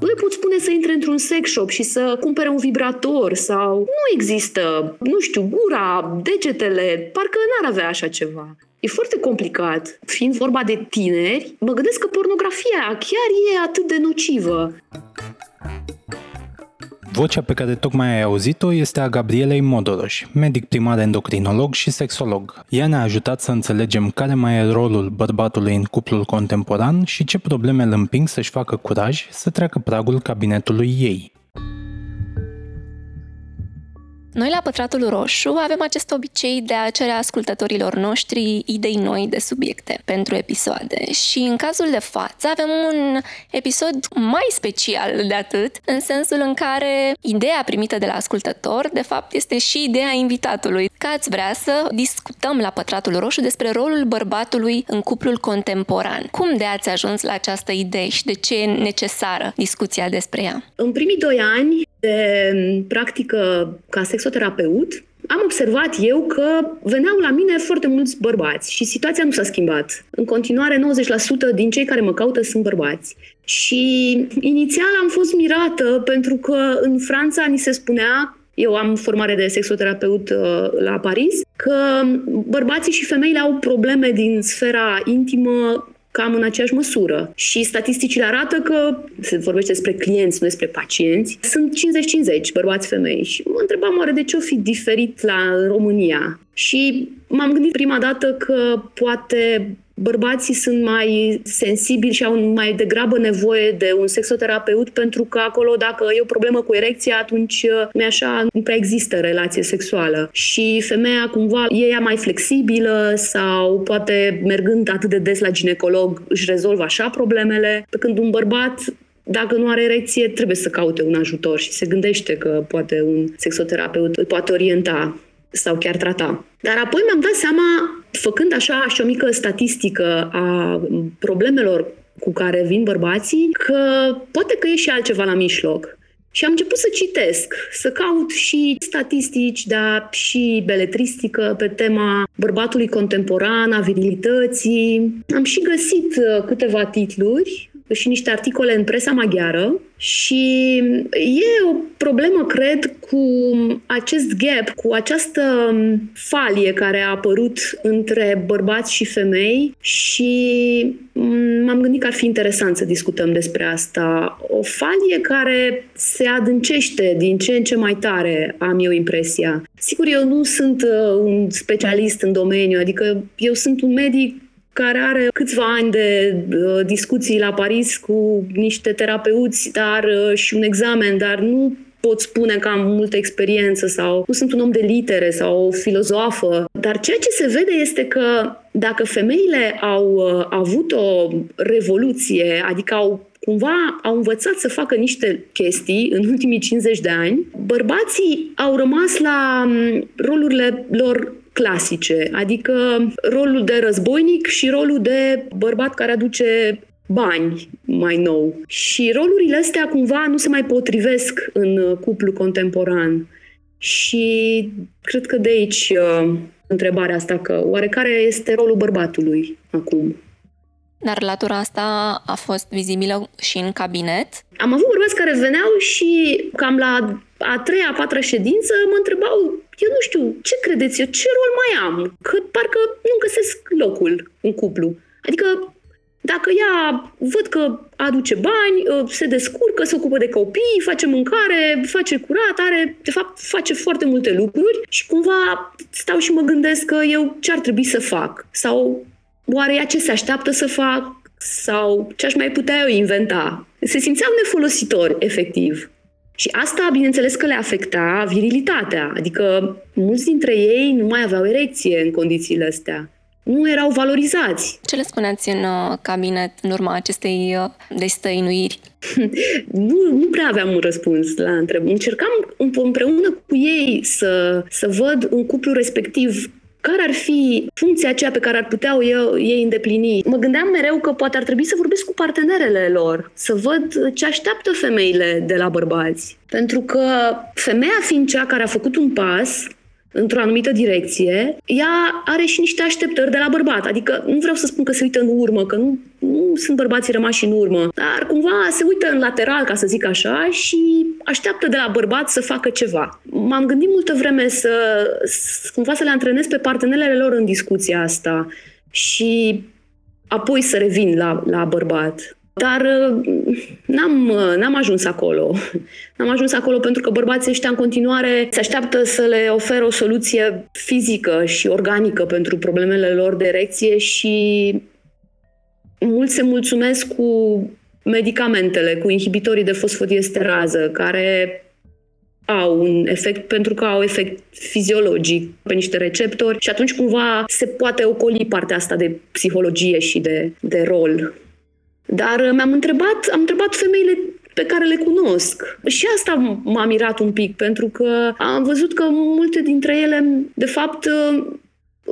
Nu le pot spune să intre într-un sex shop și să cumpere un vibrator sau nu există, nu știu, gura, degetele, parcă n-ar avea așa ceva. E foarte complicat. Fiind vorba de tineri, mă gândesc că pornografia chiar e atât de nocivă. Vocea pe care tocmai ai auzit-o este a Gabrielei Modoroș, medic primar endocrinolog și sexolog. Ea ne-a ajutat să înțelegem care mai e rolul bărbatului în cuplul contemporan și ce probleme îl împing să-și facă curaj să treacă pragul cabinetului ei. Noi la Pătratul Roșu avem acest obicei de a cere ascultătorilor noștri idei noi de subiecte pentru episoade și în cazul de față avem un episod mai special de atât, în sensul în care ideea primită de la ascultător de fapt este și ideea invitatului. Că ați vrea să discutăm la Pătratul Roșu despre rolul bărbatului în cuplul contemporan. Cum de ați ajuns la această idee și de ce e necesară discuția despre ea? În primii doi ani de practică ca sexoterapeut, am observat eu că veneau la mine foarte mulți bărbați și situația nu s-a schimbat. În continuare, 90% din cei care mă caută sunt bărbați. Și inițial am fost mirată pentru că în Franța ni se spunea eu am formare de sexoterapeut uh, la Paris, că bărbații și femeile au probleme din sfera intimă cam în aceeași măsură. Și statisticile arată că se vorbește despre clienți, nu despre pacienți. Sunt 50-50 bărbați-femei și mă întrebam oare de ce o fi diferit la România. Și m-am gândit prima dată că poate bărbații sunt mai sensibili și au mai degrabă nevoie de un sexoterapeut pentru că acolo dacă e o problemă cu erecția, atunci uh, mi așa nu prea există relație sexuală. Și femeia cumva e ea mai flexibilă sau poate mergând atât de des la ginecolog își rezolvă așa problemele, pe când un bărbat dacă nu are erecție, trebuie să caute un ajutor și se gândește că poate un sexoterapeut îl poate orienta sau chiar trata. Dar apoi mi-am dat seama, făcând așa și o mică statistică a problemelor cu care vin bărbații, că poate că e și altceva la mijloc. Și am început să citesc, să caut și statistici, dar și beletristică pe tema bărbatului contemporan, a virilității. Am și găsit uh, câteva titluri și niște articole în presa maghiară și e o problemă, cred, cu acest gap, cu această falie care a apărut între bărbați și femei și m-am gândit că ar fi interesant să discutăm despre asta. O falie care se adâncește din ce în ce mai tare, am eu impresia. Sigur, eu nu sunt uh, un specialist în domeniu, adică eu sunt un medic care are câțiva ani de uh, discuții la Paris cu niște terapeuți dar uh, și un examen, dar nu pot spune că am multă experiență sau nu sunt un om de litere sau o filozofă. Dar ceea ce se vede este că dacă femeile au uh, avut o revoluție, adică au cumva au învățat să facă niște chestii în ultimii 50 de ani, bărbații au rămas la um, rolurile lor clasice, adică rolul de războinic și rolul de bărbat care aduce bani mai nou. Și rolurile astea cumva nu se mai potrivesc în cuplu contemporan. Și cred că de aici uh, întrebarea asta, că oare care este rolul bărbatului acum? Dar latura asta a fost vizibilă și în cabinet? Am avut bărbați care veneau și cam la a treia, a patra ședință mă întrebau, eu nu știu, ce credeți eu, ce rol mai am? Că parcă nu găsesc locul în cuplu. Adică dacă ea văd că aduce bani, ă, se descurcă, se ocupă de copii, face mâncare, face curat, are, de fapt, face foarte multe lucruri și cumva stau și mă gândesc că eu ce ar trebui să fac? Sau oare ea ce se așteaptă să fac? Sau ce aș mai putea eu inventa? Se simțeau nefolositori, efectiv. Și asta, bineînțeles că le afecta virilitatea, adică mulți dintre ei nu mai aveau erecție în condițiile astea. Nu erau valorizați. Ce le spuneați în uh, cabinet în urma acestei uh, destăinuiri? nu, nu prea aveam un răspuns la întrebări. Încercam împreună cu ei să, să văd un cuplu respectiv care ar fi funcția aceea pe care ar putea eu, ei îndeplini? Mă gândeam mereu că poate ar trebui să vorbesc cu partenerele lor, să văd ce așteaptă femeile de la bărbați. Pentru că femeia fiind cea care a făcut un pas, într-o anumită direcție, ea are și niște așteptări de la bărbat. Adică nu vreau să spun că se uită în urmă, că nu, nu sunt bărbații rămași în urmă, dar cumva se uită în lateral, ca să zic așa, și așteaptă de la bărbat să facă ceva. M-am gândit multă vreme să, cumva să le antrenez pe partenerele lor în discuția asta și apoi să revin la, la bărbat. Dar uh, n-am, uh, n-am ajuns acolo. N-am ajuns acolo pentru că bărbații ăștia în continuare se așteaptă să le oferă o soluție fizică și organică pentru problemele lor de erecție și mulți se mulțumesc cu medicamentele, cu inhibitorii de fosfodiesterază, care au un efect pentru că au efect fiziologic pe niște receptori și atunci cumva se poate ocoli partea asta de psihologie și de, de rol dar uh, mi-am întrebat, am întrebat femeile pe care le cunosc. Și asta m-a mirat un pic, pentru că am văzut că multe dintre ele, de fapt, uh,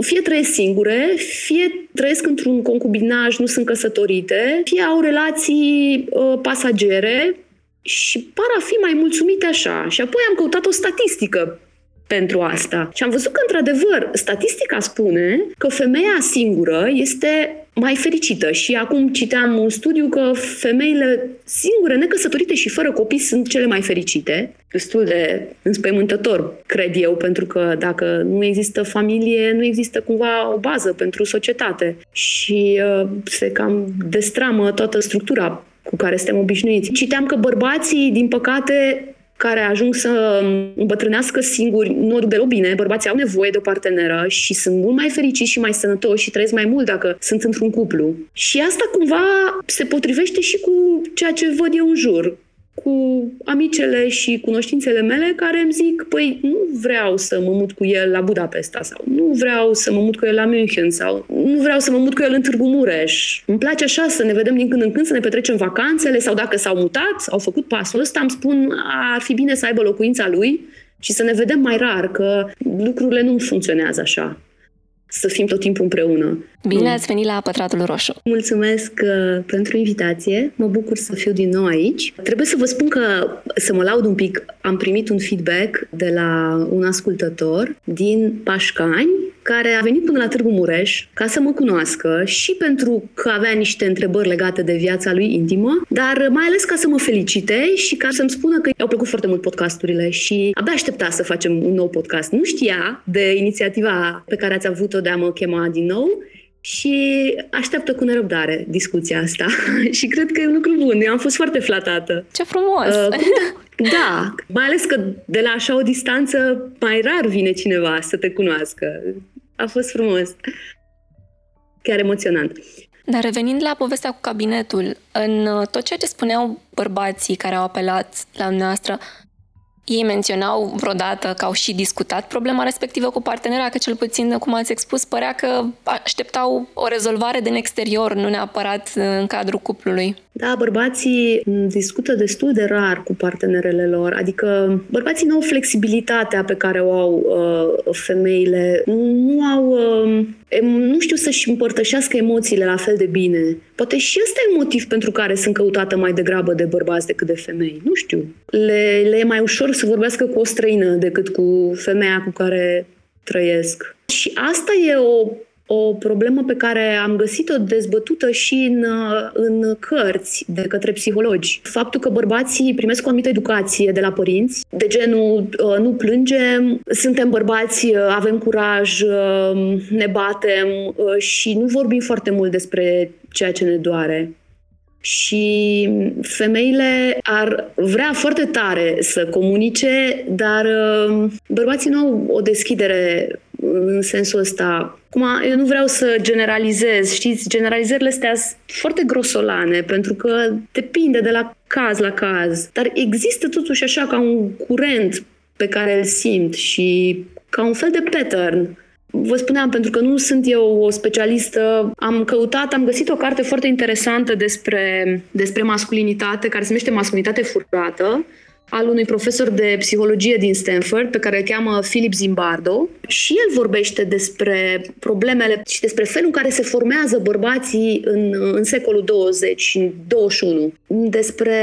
fie trăiesc singure, fie trăiesc într-un concubinaj, nu sunt căsătorite, fie au relații uh, pasagere și par a fi mai mulțumite așa. Și apoi am căutat o statistică pentru asta. Și am văzut că, într-adevăr, statistica spune că femeia singură este mai fericită. Și acum citeam un studiu că femeile singure, necăsătorite și fără copii sunt cele mai fericite. Destul de înspăimântător, cred eu, pentru că dacă nu există familie, nu există cumva o bază pentru societate. Și uh, se cam destramă toată structura cu care suntem obișnuiți. Citeam că bărbații, din păcate, care ajung să îmbătrânească singuri, nu o duc deloc bine, bărbații au nevoie de o parteneră și sunt mult mai fericiți și mai sănătoși și trăiesc mai mult dacă sunt într-un cuplu. Și asta cumva se potrivește și cu ceea ce văd eu în jur cu amicele și cunoștințele mele care îmi zic, păi nu vreau să mă mut cu el la Budapesta sau nu vreau să mă mut cu el la München sau nu vreau să mă mut cu el în Târgu Mureș. Îmi place așa să ne vedem din când în când, să ne petrecem vacanțele sau dacă s-au mutat, au făcut pasul ăsta, îmi spun, ar fi bine să aibă locuința lui și să ne vedem mai rar, că lucrurile nu funcționează așa să fim tot timpul împreună. Bine ați venit la Pătratul Roșu! Mulțumesc uh, pentru invitație, mă bucur să fiu din nou aici. Trebuie să vă spun că, să mă laud un pic, am primit un feedback de la un ascultător din Pașcani, care a venit până la Târgu Mureș ca să mă cunoască și pentru că avea niște întrebări legate de viața lui intimă, dar mai ales ca să mă felicite și ca să-mi spună că i-au plăcut foarte mult podcasturile și abia aștepta să facem un nou podcast. Nu știa de inițiativa pe care ați avut-o de a mă chema din nou și așteaptă cu nerăbdare discuția asta și cred că e un lucru bun. Eu am fost foarte flatată. Ce frumos! Uh, da, mai ales că de la așa o distanță mai rar vine cineva să te cunoască. A fost frumos. Chiar emoționant. Dar revenind la povestea cu cabinetul, în uh, tot ceea ce spuneau bărbații care au apelat la noastră, ei menționau vreodată că au și discutat problema respectivă cu partenera, că cel puțin, cum ați expus, părea că așteptau o rezolvare din exterior, nu neapărat în cadrul cuplului. Da, bărbații discută destul de rar cu partenerele lor, adică bărbații nu au flexibilitatea pe care o au uh, femeile, nu au, uh, nu știu să-și împărtășească emoțiile la fel de bine. Poate și ăsta e motiv pentru care sunt căutată mai degrabă de bărbați decât de femei. Nu știu. Le, le e mai ușor să vorbească cu o străină decât cu femeia cu care trăiesc. Și asta e o o problemă pe care am găsit-o dezbătută și în, în cărți de către psihologi. Faptul că bărbații primesc o anumită educație de la părinți, de genul uh, nu plângem, suntem bărbați, uh, avem curaj, uh, ne batem și nu vorbim foarte mult despre ceea ce ne doare. Și femeile ar vrea foarte tare să comunice, dar bărbații nu au o deschidere în sensul ăsta. Acum, eu nu vreau să generalizez, știți, generalizările astea sunt foarte grosolane, pentru că depinde de la caz la caz, dar există totuși așa ca un curent pe care îl simt și ca un fel de pattern. Vă spuneam, pentru că nu sunt eu o specialistă, am căutat, am găsit o carte foarte interesantă despre, despre masculinitate, care se numește Masculinitate furată, al unui profesor de psihologie din Stanford, pe care îl cheamă Philip Zimbardo, și el vorbește despre problemele și despre felul în care se formează bărbații în, în secolul 20 și 21, despre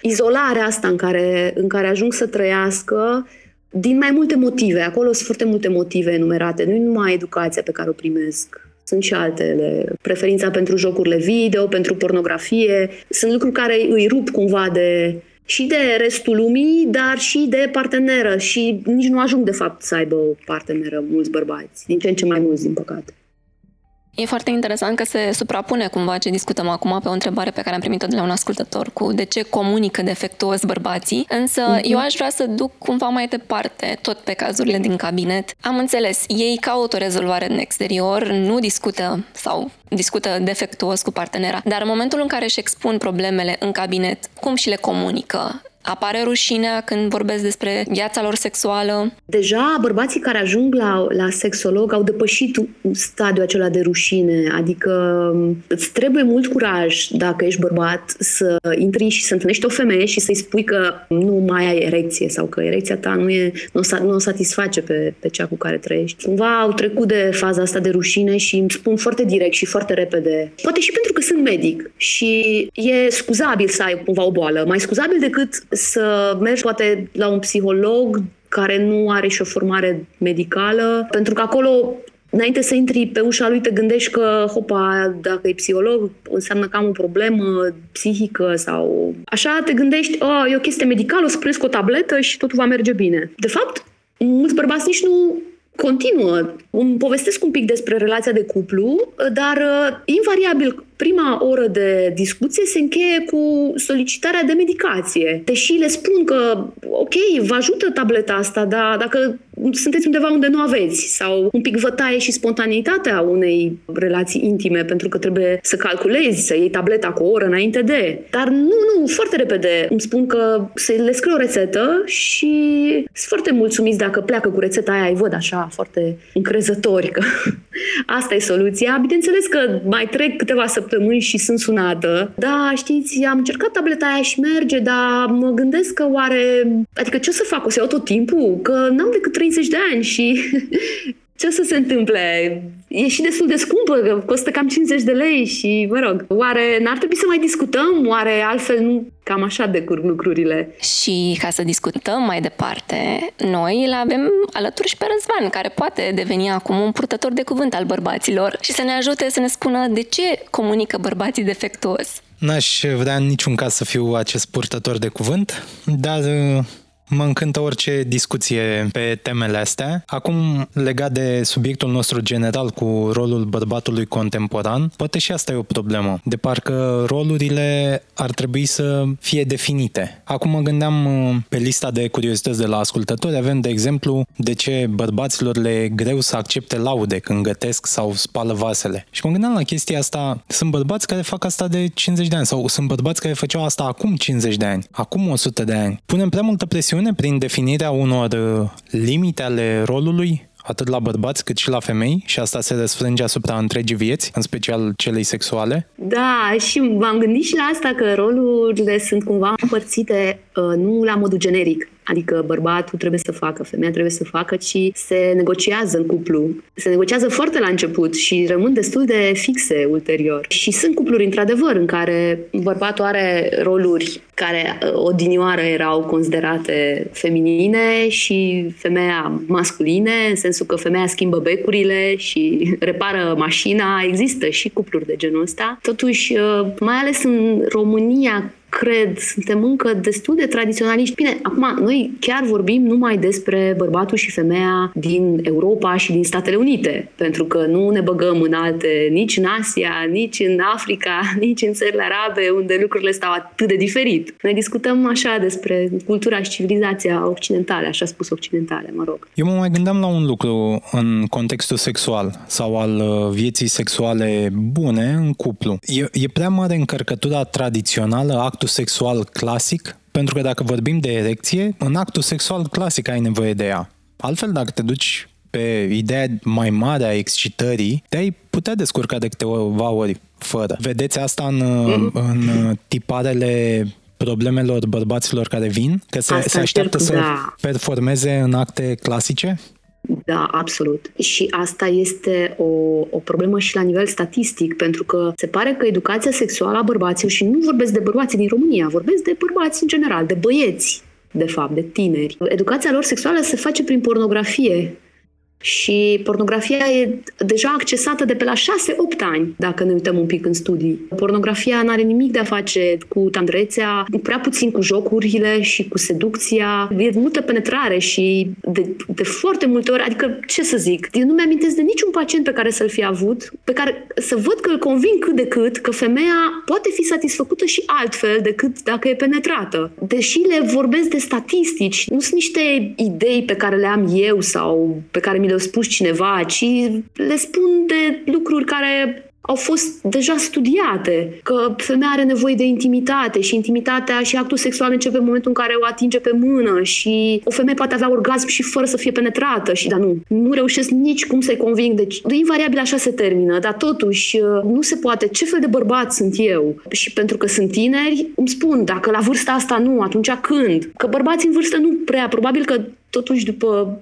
izolarea asta în care, în care ajung să trăiască din mai multe motive. Acolo sunt foarte multe motive enumerate. Nu numai educația pe care o primesc. Sunt și altele. Preferința pentru jocurile video, pentru pornografie. Sunt lucruri care îi rup cumva de și de restul lumii, dar și de parteneră. Și nici nu ajung, de fapt, să aibă o parteneră mulți bărbați. Din ce în ce mai mulți, din păcate. E foarte interesant că se suprapune cumva ce discutăm acum pe o întrebare pe care am primit-o de la un ascultător cu de ce comunică defectuos bărbații, însă uh-huh. eu aș vrea să duc cumva mai departe, tot pe cazurile din cabinet. Am înțeles, ei caută o rezolvare în exterior, nu discută sau discută defectuos cu partenera, dar în momentul în care își expun problemele în cabinet, cum și le comunică? Apare rușinea când vorbesc despre viața lor sexuală? Deja bărbații care ajung la, la sexolog au depășit stadiul acela de rușine, adică îți trebuie mult curaj dacă ești bărbat să intri și să întâlnești o femeie și să-i spui că nu mai ai erecție sau că erecția ta nu, e, nu, o, nu o satisface pe, pe cea cu care trăiești. Cumva au trecut de faza asta de rușine și îmi spun foarte direct și foarte repede. Poate și pentru că sunt medic și e scuzabil să ai cumva o boală, mai scuzabil decât să mergi poate la un psiholog care nu are și o formare medicală, pentru că acolo Înainte să intri pe ușa lui, te gândești că, hopa, dacă e psiholog, înseamnă că am o problemă psihică sau... Așa te gândești, oh, e o chestie medicală, o să presc o tabletă și totul va merge bine. De fapt, mulți bărbați nici nu continuă. Îmi povestesc un pic despre relația de cuplu, dar uh, invariabil prima oră de discuție se încheie cu solicitarea de medicație. Deși le spun că, ok, vă ajută tableta asta, dar dacă sunteți undeva unde nu aveți sau un pic vă taie și spontaneitatea unei relații intime pentru că trebuie să calculezi, să iei tableta cu o oră înainte de. Dar nu, nu, foarte repede îmi spun că se le scriu o rețetă și sunt foarte mulțumiți dacă pleacă cu rețeta aia, îi văd așa foarte încrezători că asta e soluția. Bineînțeles că mai trec câteva săptămâni și sunt sunată. Da, știți, am încercat tableta aia și merge, dar mă gândesc că oare... Adică ce o să fac? O să iau tot timpul? Că n-am decât 30 de ani și ce o să se întâmple? E și destul de scumpă, că costă cam 50 de lei și, mă rog, oare n-ar trebui să mai discutăm? Oare altfel nu cam așa decurg lucrurile? Și ca să discutăm mai departe, noi îl avem alături și pe Răzvan, care poate deveni acum un purtător de cuvânt al bărbaților și să ne ajute să ne spună de ce comunică bărbații defectuos. N-aș vrea în niciun caz să fiu acest purtător de cuvânt, dar Mă încântă orice discuție pe temele astea. Acum, legat de subiectul nostru general cu rolul bărbatului contemporan, poate și asta e o problemă. De parcă rolurile ar trebui să fie definite. Acum mă gândeam uh, pe lista de curiozități de la ascultători, avem, de exemplu, de ce bărbaților le e greu să accepte laude când gătesc sau spală vasele. Și mă gândeam la chestia asta, sunt bărbați care fac asta de 50 de ani sau sunt bărbați care făceau asta acum 50 de ani, acum 100 de ani. Punem prea multă presiune chestiune prin definirea unor uh, limite ale rolului atât la bărbați cât și la femei și asta se răsfrânge asupra întregii vieți, în special celei sexuale? Da, și m-am gândit și la asta că rolurile sunt cumva împărțite uh, nu la modul generic, Adică bărbatul trebuie să facă, femeia trebuie să facă, ci se negociază în cuplu. Se negociază foarte la început și rămân destul de fixe ulterior. Și sunt cupluri, într-adevăr, în care bărbatul are roluri care uh, odinioară erau considerate feminine și femeia masculine, în sensul că femeia schimbă becurile și repară mașina. Există și cupluri de genul ăsta. Totuși, uh, mai ales în România, cred, suntem încă destul de tradiționaliști. Bine, acum, noi chiar vorbim numai despre bărbatul și femeia din Europa și din Statele Unite, pentru că nu ne băgăm în alte, nici în Asia, nici în Africa, nici în țările arabe, unde lucrurile stau atât de diferit. Noi discutăm așa despre cultura și civilizația occidentale, așa spus occidentale, mă rog. Eu mă mai gândeam la un lucru în contextul sexual sau al uh, vieții sexuale bune în cuplu. E, e prea mare încărcătura tradițională, actul sexual clasic, pentru că dacă vorbim de erecție, în actul sexual clasic ai nevoie de ea. Altfel, dacă te duci pe ideea mai mare a excitării, te-ai putea descurca de câteva ori fără. Vedeți asta în, mm-hmm. în tiparele problemelor bărbaților care vin? Că se, se așteaptă să da. performeze în acte clasice? Da, absolut. Și asta este o, o problemă și la nivel statistic, pentru că se pare că educația sexuală a bărbaților, și nu vorbesc de bărbații din România, vorbesc de bărbați în general, de băieți, de fapt, de tineri. Educația lor sexuală se face prin pornografie. Și pornografia e deja accesată de pe la 6-8 ani, dacă ne uităm un pic în studii. Pornografia nu are nimic de a face cu tandrețea, prea puțin cu jocurile și cu seducția. E multă penetrare și de, de foarte multe ori, adică ce să zic, eu nu mi-amintesc de niciun pacient pe care să-l fi avut, pe care să văd că îl convin cât de cât că femeia poate fi satisfăcută și altfel decât dacă e penetrată. Deși le vorbesc de statistici, nu sunt niște idei pe care le am eu sau pe care mi le-a spus cineva, ci le spun de lucruri care au fost deja studiate, că femeia are nevoie de intimitate și intimitatea și actul sexual începe în momentul în care o atinge pe mână și o femeie poate avea orgasm și fără să fie penetrată și dar nu, nu reușesc nici cum să-i conving, deci invariabil așa se termină, dar totuși nu se poate. Ce fel de bărbat sunt eu? Și pentru că sunt tineri, îmi spun, dacă la vârsta asta nu, atunci când? Că bărbații în vârstă nu prea, probabil că totuși după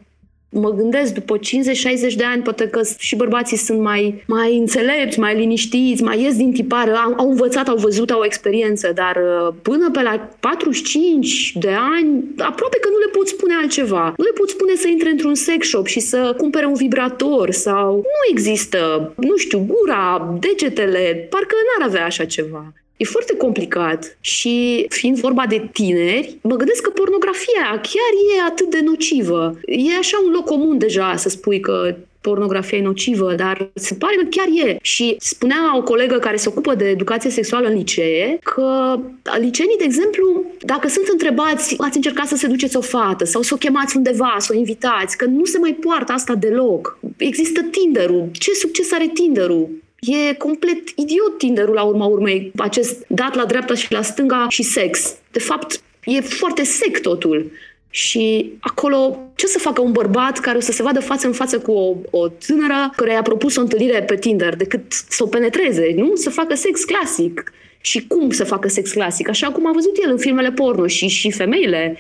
mă gândesc, după 50-60 de ani, poate că și bărbații sunt mai, mai înțelepți, mai liniștiți, mai ies din tipare, au, au învățat, au văzut, au o experiență, dar uh, până pe la 45 de ani, aproape că nu le pot spune altceva. Nu le pot spune să intre într-un sex shop și să cumpere un vibrator sau nu există, nu știu, gura, degetele, parcă n-ar avea așa ceva. E foarte complicat și fiind vorba de tineri, mă gândesc că pornografia chiar e atât de nocivă. E așa un loc comun deja să spui că pornografia e nocivă, dar se pare că chiar e. Și spunea o colegă care se ocupă de educație sexuală în licee că liceenii, de exemplu, dacă sunt întrebați, ați încercat să seduceți o fată sau să o chemați undeva, să o invitați, că nu se mai poartă asta deloc. Există Tinder-ul. Ce succes are Tinder-ul? E complet idiot Tinderul la urma urmei, acest dat la dreapta și la stânga și sex. De fapt, e foarte sec totul. Și acolo, ce să facă un bărbat care o să se vadă față în față cu o, o tânără care i-a propus o întâlnire pe Tinder, decât să o penetreze, nu? Să facă sex clasic. Și cum să facă sex clasic? Așa cum a văzut el în filmele porno și, și femeile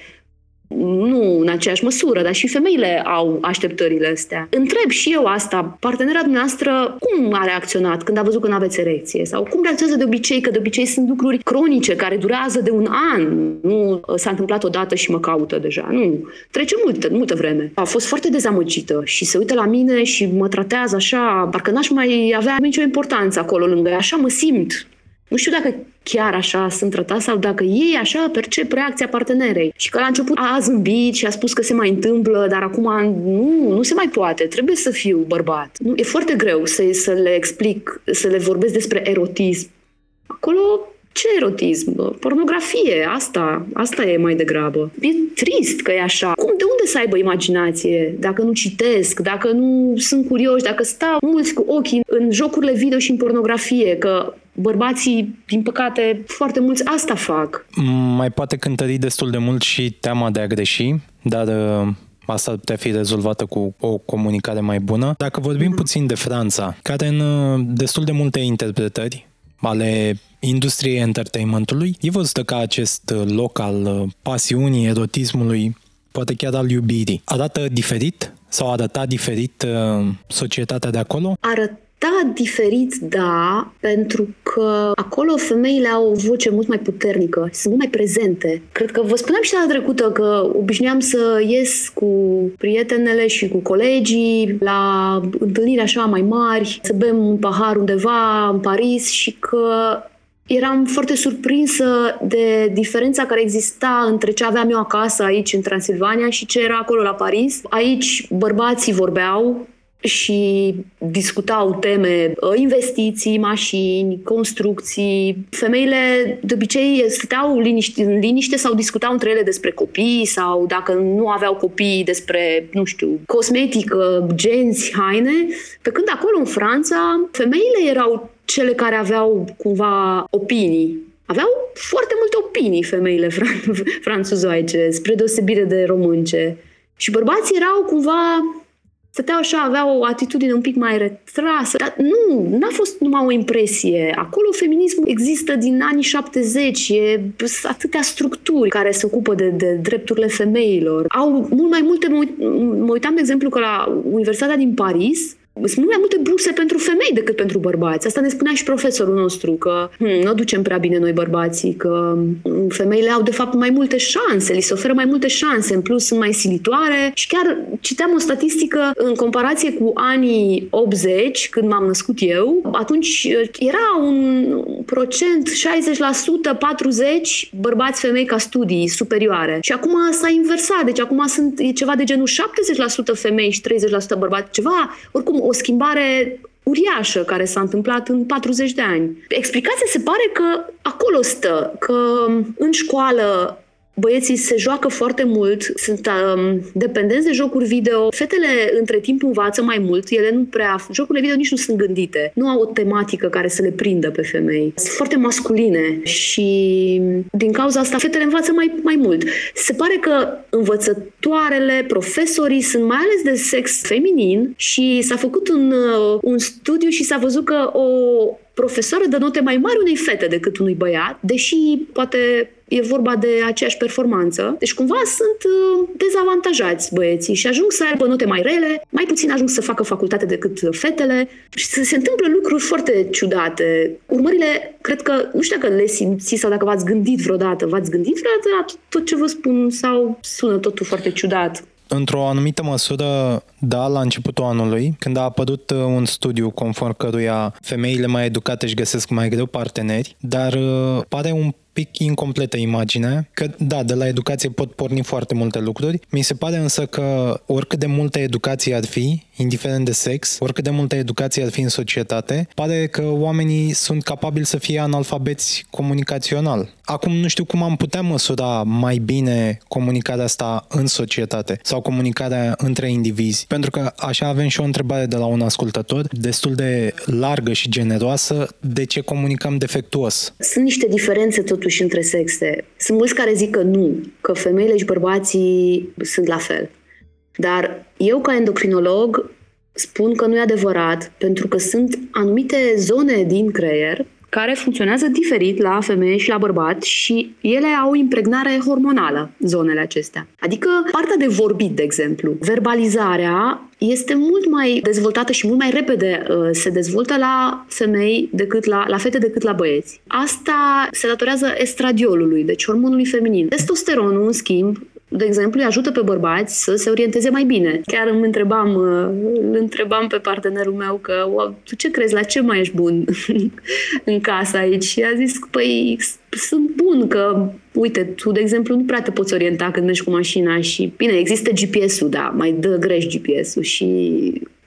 nu în aceeași măsură, dar și femeile au așteptările astea. Întreb și eu asta, partenera dumneavoastră cum a reacționat când a văzut că nu aveți erecție? Sau cum reacționează de obicei, că de obicei sunt lucruri cronice care durează de un an. Nu s-a întâmplat odată și mă caută deja. Nu. Trece multă, multă vreme. A fost foarte dezamăgită și se uită la mine și mă tratează așa, parcă n-aș mai avea nicio importanță acolo lângă ea. Așa mă simt. Nu știu dacă chiar așa sunt tratați sau dacă ei așa percep reacția partenerei. Și că la început a zâmbit și a spus că se mai întâmplă, dar acum nu, nu se mai poate, trebuie să fiu bărbat. Nu, e foarte greu să, să le explic, să le vorbesc despre erotism. Acolo ce erotism? Pornografie, asta, asta e mai degrabă. E trist că e așa. Cum, de unde să aibă imaginație dacă nu citesc, dacă nu sunt curioși, dacă stau mulți cu ochii în jocurile video și în pornografie, că bărbații, din păcate, foarte mulți asta fac. Mai poate cântări destul de mult și teama de a greși, dar uh, asta ar putea fi rezolvată cu o comunicare mai bună. Dacă vorbim mm-hmm. puțin de Franța, care în uh, destul de multe interpretări ale industriei entertainmentului, e văzută ca acest uh, loc al pasiunii, erotismului, poate chiar al iubirii. Arată diferit sau arăta diferit societatea de acolo? Arăt da, diferit, da, pentru că acolo femeile au o voce mult mai puternică, sunt mult mai prezente. Cred că vă spuneam și la trecută că obișnuiam să ies cu prietenele și cu colegii la întâlniri așa mai mari, să bem un pahar undeva în Paris și că eram foarte surprinsă de diferența care exista între ce aveam eu acasă aici în Transilvania și ce era acolo la Paris. Aici bărbații vorbeau, și discutau teme, ă, investiții, mașini, construcții. Femeile de obicei stăteau liniște, în liniște sau discutau între ele despre copii sau dacă nu aveau copii despre, nu știu, cosmetică, genți, haine. Pe când acolo în Franța, femeile erau cele care aveau cumva opinii Aveau foarte multe opinii femeile fran- franțuzoice, spre deosebire de românce. Și bărbații erau cumva stăteau așa, aveau o atitudine un pic mai retrasă. Dar nu, n-a fost numai o impresie. Acolo feminismul există din anii 70, e atâtea structuri care se ocupă de, de drepturile femeilor. Au mult mai multe, mă, mă uitam de exemplu că la Universitatea din Paris, sunt mult mai multe burse pentru femei decât pentru bărbați. Asta ne spunea și profesorul nostru, că hm, nu o ducem prea bine noi bărbații, că hm, femeile au de fapt mai multe șanse, li se oferă mai multe șanse, în plus sunt mai silitoare și chiar citeam o statistică în comparație cu anii 80, când m-am născut eu, atunci era un procent 60%, 40% bărbați femei ca studii superioare. Și acum s-a inversat, deci acum sunt e ceva de genul 70% femei și 30% bărbați, ceva, oricum o schimbare uriașă care s-a întâmplat în 40 de ani. Explicația se pare că acolo stă, că în școală Băieții se joacă foarte mult, sunt um, dependenți de jocuri video. Fetele între timp învață mai mult, ele nu prea... Jocurile video nici nu sunt gândite, nu au o tematică care să le prindă pe femei. Sunt foarte masculine și din cauza asta fetele învață mai, mai mult. Se pare că învățătoarele, profesorii sunt mai ales de sex feminin și s-a făcut un, uh, un studiu și s-a văzut că o profesoară dă note mai mari unei fete decât unui băiat, deși poate e vorba de aceeași performanță. Deci cumva sunt uh, dezavantajați băieții și ajung să aibă note mai rele, mai puțin ajung să facă facultate decât fetele și se, se întâmplă lucruri foarte ciudate. Urmările, cred că, nu știu dacă le simțiți sau dacă v-ați gândit vreodată, v-ați gândit vreodată la tot ce vă spun sau sună totul foarte ciudat? Într-o anumită măsură, da, la începutul anului, când a apărut uh, un studiu conform căruia femeile mai educate își găsesc mai greu parteneri, dar uh, pare un pic incompletă imagine, că da, de la educație pot porni foarte multe lucruri. Mi se pare însă că oricât de multă educație ar fi, indiferent de sex, oricât de multă educație ar fi în societate, pare că oamenii sunt capabili să fie analfabeți comunicațional. Acum nu știu cum am putea măsura mai bine comunicarea asta în societate sau comunicarea între indivizi, pentru că așa avem și o întrebare de la un ascultător destul de largă și generoasă, de ce comunicăm defectuos? Sunt niște diferențe totuși între sexe. Sunt mulți care zic că nu, că femeile și bărbații sunt la fel. Dar eu, ca endocrinolog, spun că nu e adevărat, pentru că sunt anumite zone din creier care funcționează diferit la femeie și la bărbat și ele au impregnare hormonală, zonele acestea. Adică partea de vorbit, de exemplu. Verbalizarea este mult mai dezvoltată și mult mai repede uh, se dezvoltă la femei decât la, la fete decât la băieți. Asta se datorează estradiolului, deci hormonului feminin. Testosteronul, în schimb, de exemplu, îi ajută pe bărbați să se orienteze mai bine. Chiar îmi întrebam, uh, îl întrebam pe partenerul meu că tu ce crezi, la ce mai ești bun în casă aici? Și a zis, păi sunt bun că, uite, tu, de exemplu, nu prea te poți orienta când mergi cu mașina și, bine, există GPS-ul, da, mai dă greș GPS-ul și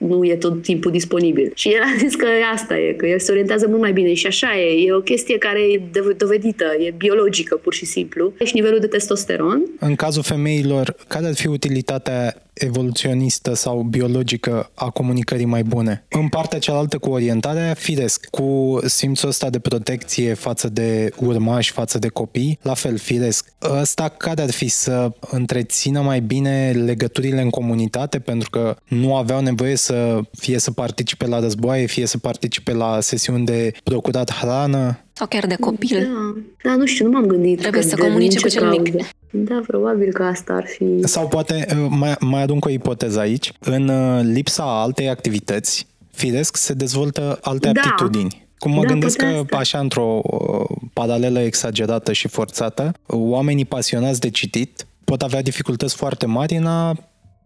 nu e tot timpul disponibil. Și el a zis că asta e, că el se orientează mult mai bine și așa e. E o chestie care e dovedită, e biologică pur și simplu. Și nivelul de testosteron. În cazul femeilor, care ar fi utilitatea evoluționistă sau biologică a comunicării mai bune. În partea cealaltă cu orientarea, firesc, cu simțul ăsta de protecție față de urmași, față de copii, la fel, firesc. Ăsta care ar fi să întrețină mai bine legăturile în comunitate, pentru că nu aveau nevoie să fie să participe la războaie, fie să participe la sesiuni de procurat hrană, sau chiar de copil. Da, da nu știu, nu m-am gândit. Trebuie să comunice cu cel mic. Da, probabil că asta ar fi... Sau poate, uh, mai, mai adunc o ipoteză aici, în uh, lipsa altei activități, firesc se dezvoltă alte da. aptitudini. Cum mă da, gândesc că, asta. așa, într-o uh, paralelă exagerată și forțată, oamenii pasionați de citit pot avea dificultăți foarte mari în a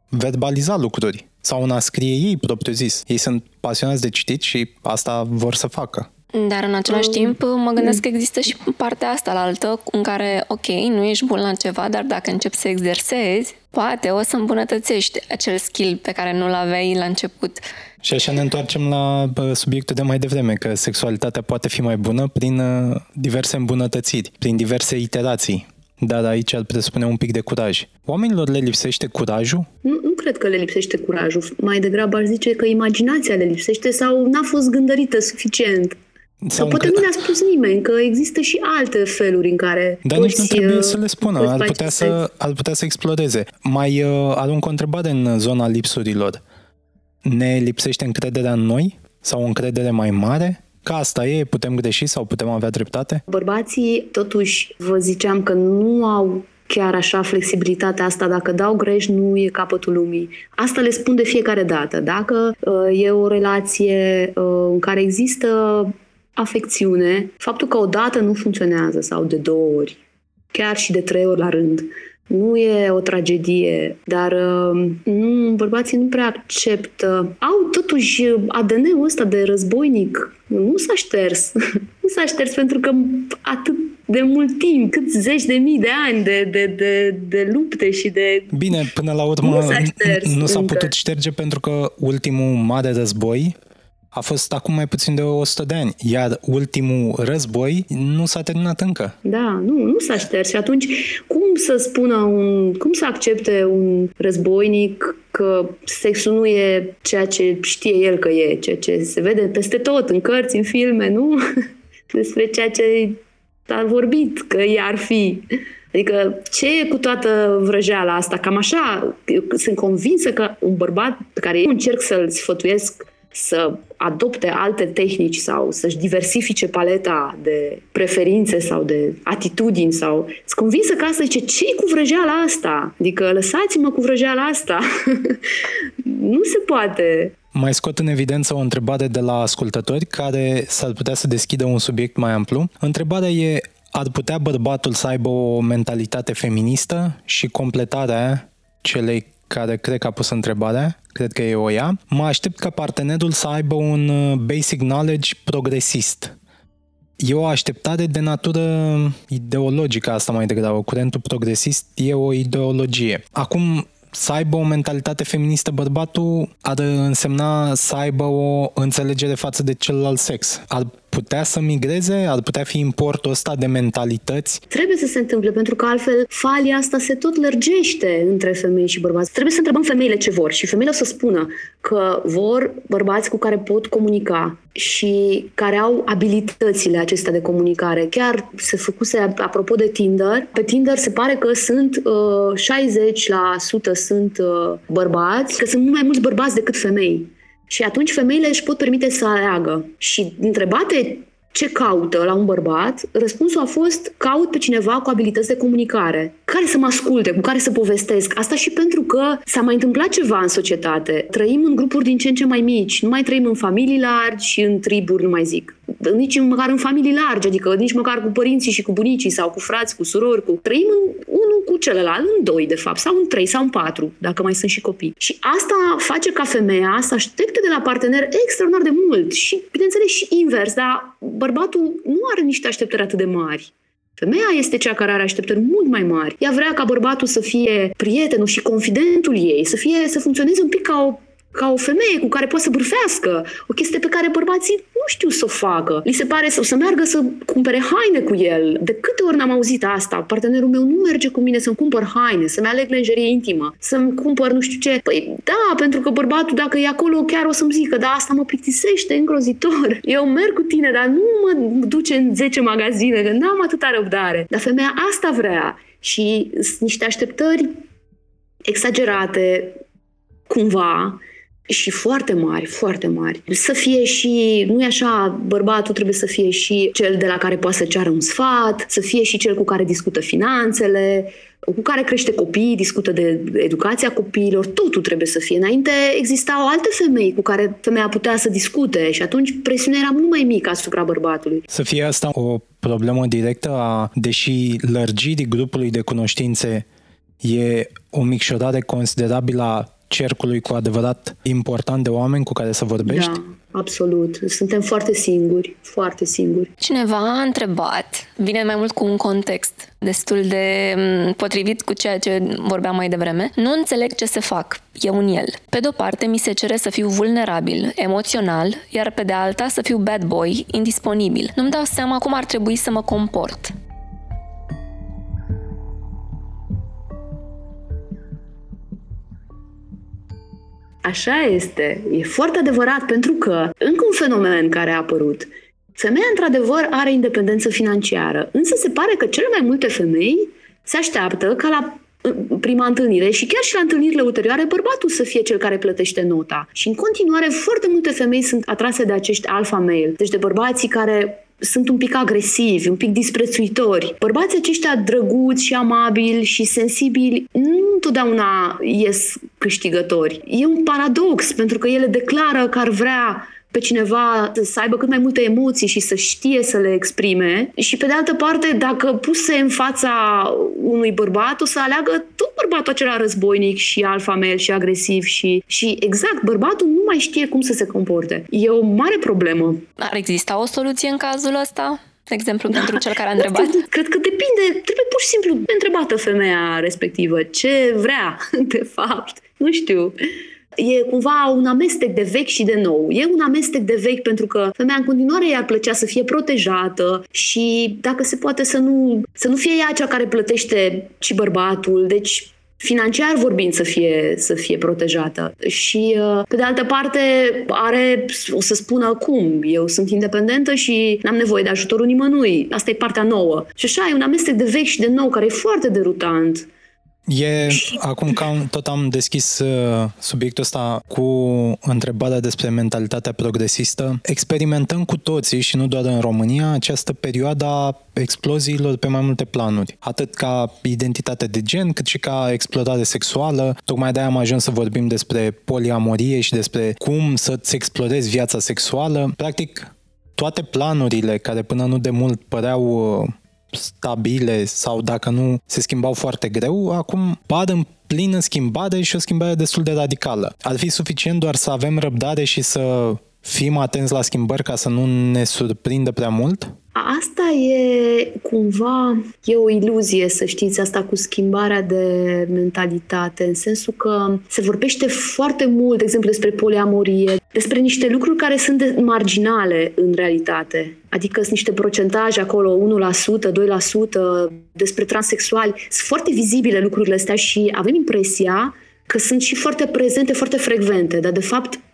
verbaliza lucruri sau în a scrie ei propriu zis. Ei sunt pasionați de citit și asta vor să facă. Dar în același timp mă gândesc că există și partea asta la altă în care, ok, nu ești bun la ceva, dar dacă începi să exersezi, poate o să îmbunătățești acel skill pe care nu-l aveai la început. Și așa ne întoarcem la subiectul de mai devreme, că sexualitatea poate fi mai bună prin uh, diverse îmbunătățiri, prin diverse iterații. Dar aici ar presupune un pic de curaj. Oamenilor le lipsește curajul? Nu, nu cred că le lipsește curajul. Mai degrabă aș zice că imaginația le lipsește sau n-a fost gândărită suficient. Sau poate nu le-a spus nimeni că există și alte feluri în care Dar nici nu trebuie uh, să le spună, ar putea să, ar putea să exploreze. Mai uh, arunc o întrebare în zona lipsurilor. Ne lipsește încrederea în noi? Sau o încredere mai mare? Că asta e, putem greși sau putem avea dreptate? Bărbații, totuși, vă ziceam că nu au chiar așa flexibilitatea asta, dacă dau greș, nu e capătul lumii. Asta le spun de fiecare dată. Dacă uh, e o relație uh, în care există afecțiune, faptul că o dată nu funcționează sau de două ori, chiar și de trei ori la rând, nu e o tragedie, dar uh, nu, bărbații nu prea acceptă. Au totuși ADN-ul ăsta de războinic. Nu s-a șters. nu s-a șters pentru că atât de mult timp, cât zeci de mii de ani de, de, de, de lupte și de... Bine, până la urmă nu s-a, șters nu s-a putut șterge pentru că ultimul mare război a fost acum mai puțin de 100 de ani, iar ultimul război nu s-a terminat încă. Da, nu, nu s-a șters și atunci cum să spună un, cum să accepte un războinic că sexul nu e ceea ce știe el că e, ceea ce se vede peste tot, în cărți, în filme, nu? Despre ceea ce a vorbit că i-ar fi. Adică ce e cu toată vrăjeala asta? Cam așa, eu sunt convinsă că un bărbat pe care eu încerc să-l sfătuiesc să adopte alte tehnici sau să-și diversifice paleta de preferințe sau de atitudini sau... Sunt convinsă că asta zice, ce cu vrăjeala asta? Adică lăsați-mă cu vrăjeala asta. nu se poate. Mai scot în evidență o întrebare de la ascultători care s-ar putea să deschidă un subiect mai amplu. Întrebarea e, ar putea bărbatul să aibă o mentalitate feministă și completarea celei care cred că a pus întrebarea, cred că e o ea, mă aștept ca partenerul să aibă un uh, basic knowledge progresist. E o așteptare de natură ideologică asta mai degrabă. Curentul progresist e o ideologie. Acum, să aibă o mentalitate feministă bărbatul ar însemna să aibă o înțelegere față de celălalt sex. Ar putea să migreze? Ar putea fi importul ăsta de mentalități? Trebuie să se întâmple, pentru că altfel falia asta se tot lărgește între femei și bărbați. Trebuie să întrebăm femeile ce vor și femeile o să spună că vor bărbați cu care pot comunica și care au abilitățile acestea de comunicare. Chiar se făcuse, apropo de Tinder, pe Tinder se pare că sunt uh, 60% sunt uh, bărbați, că sunt mult mai mulți bărbați decât femei. Și atunci femeile își pot permite să aleagă. Și întrebate ce caută la un bărbat, răspunsul a fost caut pe cineva cu abilități de comunicare, care să mă asculte, cu care să povestesc. Asta și pentru că s-a mai întâmplat ceva în societate. Trăim în grupuri din ce în ce mai mici, nu mai trăim în familii largi și în triburi, nu mai zic nici măcar în familii largi, adică nici măcar cu părinții și cu bunicii sau cu frați, cu surori, cu... trăim în unul cu celălalt, în doi, de fapt, sau în trei, sau în patru, dacă mai sunt și copii. Și asta face ca femeia să aștepte de la partener extraordinar de mult și, bineînțeles, și invers, dar bărbatul nu are niște așteptări atât de mari. Femeia este cea care are așteptări mult mai mari. Ea vrea ca bărbatul să fie prietenul și confidentul ei, să fie să funcționeze un pic ca o ca o femeie cu care poate să bârfească, o chestie pe care bărbații nu știu să o facă. Li se pare să, să meargă să cumpere haine cu el. De câte ori n-am auzit asta? Partenerul meu nu merge cu mine să-mi cumpăr haine, să-mi aleg lenjerie intimă, să-mi cumpăr nu știu ce. Păi da, pentru că bărbatul dacă e acolo chiar o să-mi zică, da, asta mă plictisește îngrozitor. Eu merg cu tine, dar nu mă duce în 10 magazine, că n-am atâta răbdare. Dar femeia asta vrea și sunt niște așteptări exagerate, cumva, și foarte mari, foarte mari. Să fie și, nu e așa, bărbatul trebuie să fie și cel de la care poate să ceară un sfat, să fie și cel cu care discută finanțele, cu care crește copiii, discută de educația copiilor, totul trebuie să fie. Înainte existau alte femei cu care femeia putea să discute și atunci presiunea era mult mai mică asupra bărbatului. Să fie asta o problemă directă a, deși lărgirii grupului de cunoștințe e o micșorare considerabilă a cercului cu adevărat important de oameni cu care să vorbești? Da, absolut. Suntem foarte singuri, foarte singuri. Cineva a întrebat, vine mai mult cu un context destul de mm, potrivit cu ceea ce vorbeam mai devreme. Nu înțeleg ce se fac, eu în el. Pe de-o parte, mi se cere să fiu vulnerabil, emoțional, iar pe de alta să fiu bad boy, indisponibil. Nu-mi dau seama cum ar trebui să mă comport. Așa este. E foarte adevărat pentru că, încă un fenomen care a apărut, femeia într-adevăr are independență financiară, însă se pare că cele mai multe femei se așteaptă ca la prima întâlnire și chiar și la întâlnirile ulterioare bărbatul să fie cel care plătește nota. Și în continuare foarte multe femei sunt atrase de acești alfa male, deci de bărbații care sunt un pic agresivi, un pic disprețuitori. Bărbații aceștia drăguți și amabili și sensibili nu întotdeauna ies câștigători. E un paradox, pentru că ele declară că ar vrea pe cineva să aibă cât mai multe emoții și să știe să le exprime și pe de altă parte, dacă puse în fața unui bărbat, o să aleagă tot bărbatul acela războinic și alfa male și agresiv și, și exact, bărbatul nu mai știe cum să se comporte. E o mare problemă. Ar exista o soluție în cazul ăsta? De exemplu, da. pentru cel care a întrebat? Cred că depinde. Trebuie pur și simplu întrebată femeia respectivă ce vrea, de fapt. Nu știu e cumva un amestec de vechi și de nou. E un amestec de vechi pentru că femeia în continuare i-ar plăcea să fie protejată și dacă se poate să nu, să nu fie ea cea care plătește și bărbatul. Deci financiar vorbind să fie, să fie protejată. Și uh, pe de altă parte are, o să spună cum, eu sunt independentă și n-am nevoie de ajutorul nimănui. Asta e partea nouă. Și așa e un amestec de vechi și de nou care e foarte derutant. E, acum că am, tot am deschis uh, subiectul ăsta cu întrebarea despre mentalitatea progresistă, experimentăm cu toții și nu doar în România această perioadă a exploziilor pe mai multe planuri, atât ca identitate de gen, cât și ca explorare sexuală. Tocmai de-aia am ajuns să vorbim despre poliamorie și despre cum să-ți explorezi viața sexuală. Practic, toate planurile care până nu de mult păreau uh, stabile sau dacă nu se schimbau foarte greu, acum par în plină schimbare și o schimbare destul de radicală. Ar fi suficient doar să avem răbdare și să fim atenți la schimbări ca să nu ne surprindă prea mult? Asta e cumva, e o iluzie, să știți, asta cu schimbarea de mentalitate, în sensul că se vorbește foarte mult, de exemplu, despre poliamorie, despre niște lucruri care sunt marginale în realitate. Adică sunt niște procentaje acolo, 1%, 2%, despre transexuali. Sunt foarte vizibile lucrurile astea și avem impresia că sunt și foarte prezente, foarte frecvente, dar de fapt Uh,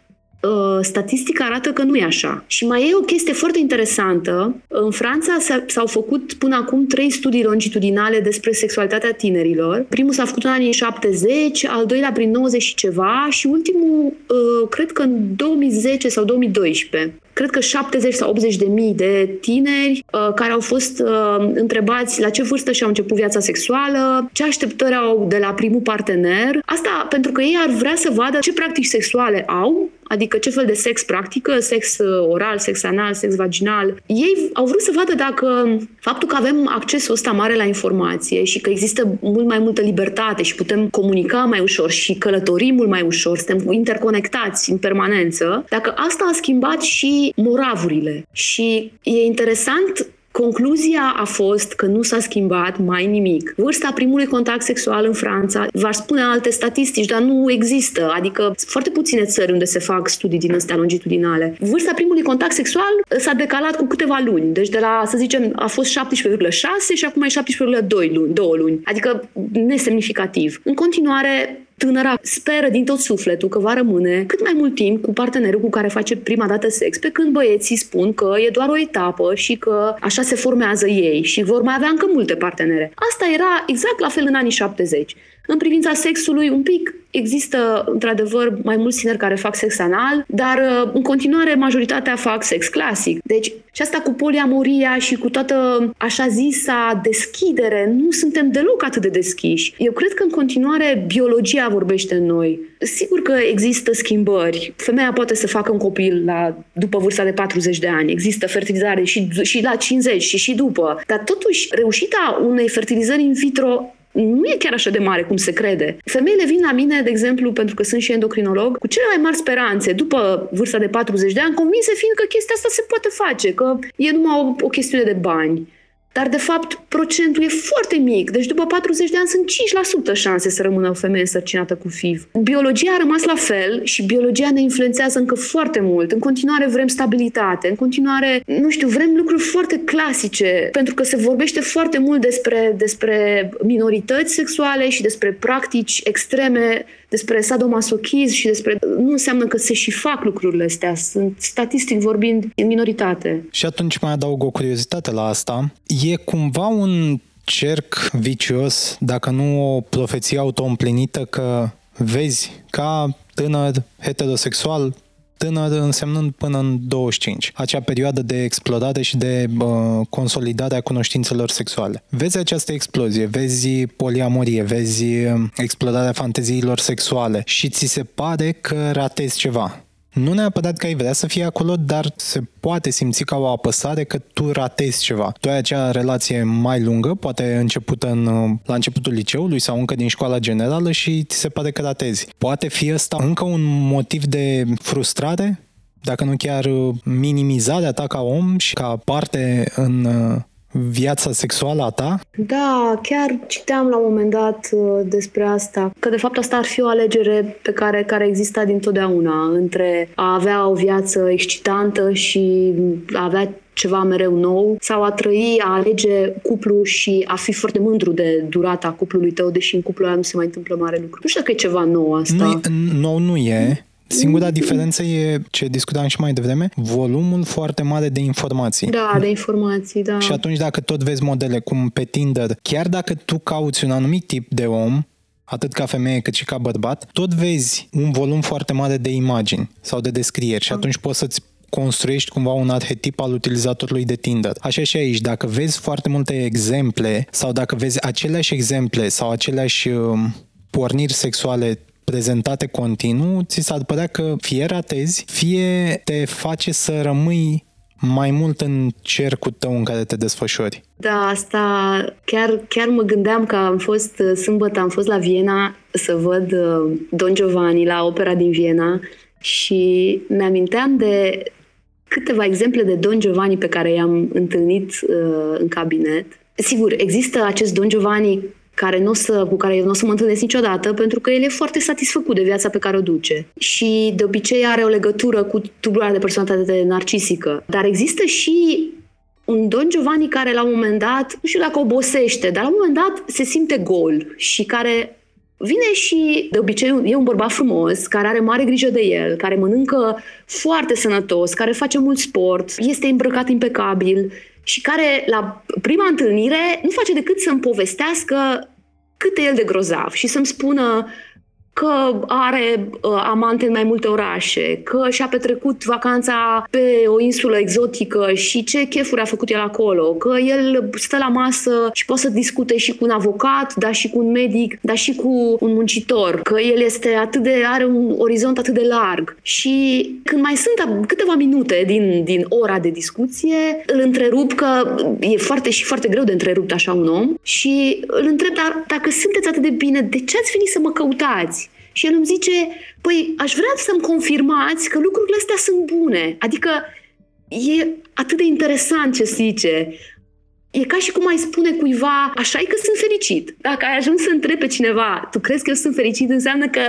statistica arată că nu e așa. Și mai e o chestie foarte interesantă. În Franța s-au făcut până acum trei studii longitudinale despre sexualitatea tinerilor. Primul s-a făcut în anii 70, al doilea prin 90 și ceva și ultimul, uh, cred că în 2010 sau 2012 cred că 70 sau 80 de mii de tineri uh, care au fost uh, întrebați la ce vârstă și-au început viața sexuală, ce așteptări au de la primul partener. Asta pentru că ei ar vrea să vadă ce practici sexuale au, adică ce fel de sex practică, sex uh, oral, sex anal, sex vaginal. Ei au vrut să vadă dacă faptul că avem accesul ăsta mare la informație și că există mult mai multă libertate și putem comunica mai ușor și călători mult mai ușor, suntem interconectați în permanență, dacă asta a schimbat și moravurile. Și e interesant Concluzia a fost că nu s-a schimbat mai nimic. Vârsta primului contact sexual în Franța, v-aș spune alte statistici, dar nu există. Adică sunt foarte puține țări unde se fac studii din astea longitudinale. Vârsta primului contact sexual s-a decalat cu câteva luni. Deci de la, să zicem, a fost 17,6 și acum e 17,2 luni, două luni. Adică nesemnificativ. În continuare, tânăra speră din tot sufletul că va rămâne cât mai mult timp cu partenerul cu care face prima dată sex, pe când băieții spun că e doar o etapă și că așa se formează ei și vor mai avea încă multe partenere. Asta era exact la fel în anii 70. În privința sexului, un pic există, într-adevăr, mai mulți tineri care fac sex anal, dar uh, în continuare majoritatea fac sex clasic. Deci, și asta cu poliamoria și cu toată așa zisa deschidere, nu suntem deloc atât de deschiși. Eu cred că în continuare biologia vorbește în noi. Sigur că există schimbări. Femeia poate să facă un copil la, după vârsta de 40 de ani. Există fertilizare și, și la 50 și și după. Dar totuși, reușita unei fertilizări in vitro nu e chiar așa de mare cum se crede. Femeile vin la mine, de exemplu, pentru că sunt și endocrinolog, cu cele mai mari speranțe, după vârsta de 40 de ani, convinse fiind că chestia asta se poate face, că e numai o, o chestiune de bani. Dar, de fapt, procentul e foarte mic. Deci, după 40 de ani, sunt 5% șanse să rămână o femeie însărcinată cu FIV. Biologia a rămas la fel și biologia ne influențează încă foarte mult. În continuare vrem stabilitate, în continuare, nu știu, vrem lucruri foarte clasice, pentru că se vorbește foarte mult despre, despre minorități sexuale și despre practici extreme despre sadomasochism și despre... Nu înseamnă că se și fac lucrurile astea. Sunt, statistic vorbind, în minoritate. Și atunci mai adaug o curiozitate la asta. E cumva un cerc vicios, dacă nu o profeție autoîmplinită că vezi ca tânăr heterosexual tânăr însemnând până în 25, acea perioadă de explodare și de uh, consolidare a cunoștințelor sexuale. Vezi această explozie, vezi poliamorie, vezi explodarea fanteziilor sexuale și ți se pare că ratezi ceva. Nu neapărat că ai vrea să fie acolo, dar se poate simți ca o apăsare că tu ratezi ceva. Tu ai acea relație mai lungă, poate începută în, la începutul liceului sau încă din școala generală și ți se pare că ratezi. Poate fi ăsta încă un motiv de frustrare, dacă nu chiar minimizarea ta ca om și ca parte în viața sexuală a ta? Da, chiar citeam la un moment dat uh, despre asta, că de fapt asta ar fi o alegere pe care, care exista dintotdeauna, între a avea o viață excitantă și a avea ceva mereu nou sau a trăi, a alege cuplu și a fi foarte mândru de durata cuplului tău, deși în cuplul ăla nu se mai întâmplă mare lucru. Nu știu dacă e ceva nou asta. Nu, nou nu e, Singura diferență e, ce discutam și mai devreme, volumul foarte mare de informații. Da, de informații, da. Și atunci dacă tot vezi modele cum pe Tinder, chiar dacă tu cauți un anumit tip de om, atât ca femeie cât și ca bărbat, tot vezi un volum foarte mare de imagini sau de descrieri și atunci poți să-ți construiești cumva un arhetip al utilizatorului de Tinder. Așa și aici, dacă vezi foarte multe exemple sau dacă vezi aceleași exemple sau aceleași um, porniri sexuale prezentate continuu, ți s-ar părea că fie ratezi, fie te face să rămâi mai mult în cercul tău în care te desfășori. Da, asta chiar, chiar mă gândeam că am fost uh, sâmbătă, am fost la Viena să văd uh, Don Giovanni la opera din Viena și mi-aminteam de câteva exemple de Don Giovanni pe care i-am întâlnit uh, în cabinet. Sigur, există acest Don Giovanni care nu o să, cu care eu nu o să mă întâlnesc niciodată, pentru că el e foarte satisfăcut de viața pe care o duce. Și de obicei are o legătură cu tulburarea de personalitate narcisică. Dar există și un Don Giovanni care la un moment dat, nu știu dacă obosește, dar la un moment dat se simte gol și care vine și de obicei e un bărbat frumos, care are mare grijă de el, care mănâncă foarte sănătos, care face mult sport, este îmbrăcat impecabil și care la prima întâlnire nu face decât să-mi povestească cât e el de grozav și să-mi spună că are uh, amante în mai multe orașe, că și-a petrecut vacanța pe o insulă exotică și ce chefuri a făcut el acolo, că el stă la masă și poate să discute și cu un avocat, dar și cu un medic, dar și cu un muncitor, că el este atât de, are un orizont atât de larg. Și când mai sunt câteva minute din, din ora de discuție, îl întrerup că e foarte și foarte greu de întrerupt așa un om și îl întreb, dar dacă sunteți atât de bine, de ce ați venit să mă căutați? Și el îmi zice, păi aș vrea să-mi confirmați că lucrurile astea sunt bune. Adică e atât de interesant ce zice. E ca și cum ai spune cuiva, așa e că sunt fericit. Dacă ai ajuns să întrebi pe cineva, tu crezi că eu sunt fericit, înseamnă că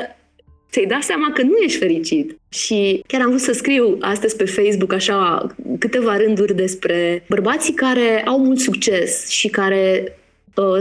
ți-ai dat seama că nu ești fericit. Și chiar am vrut să scriu astăzi pe Facebook așa câteva rânduri despre bărbații care au mult succes și care Uh,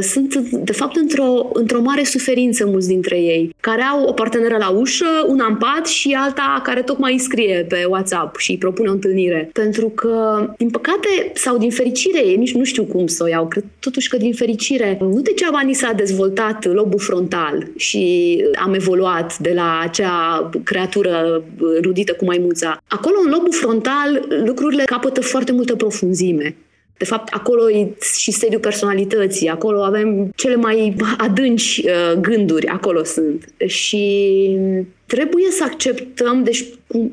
sunt, de fapt, într-o, într-o mare suferință mulți dintre ei, care au o parteneră la ușă, una în pat și alta care tocmai îi scrie pe WhatsApp și îi propune o întâlnire. Pentru că, din păcate, sau din fericire, nici nu știu cum să o iau, cred totuși că din fericire, nu degeaba ni s-a dezvoltat lobul frontal și am evoluat de la acea creatură rudită cu maimuța. Acolo, în lobul frontal, lucrurile capătă foarte multă profunzime. De fapt, acolo e și sediul personalității, acolo avem cele mai adânci uh, gânduri, acolo sunt. Și trebuie să acceptăm, deci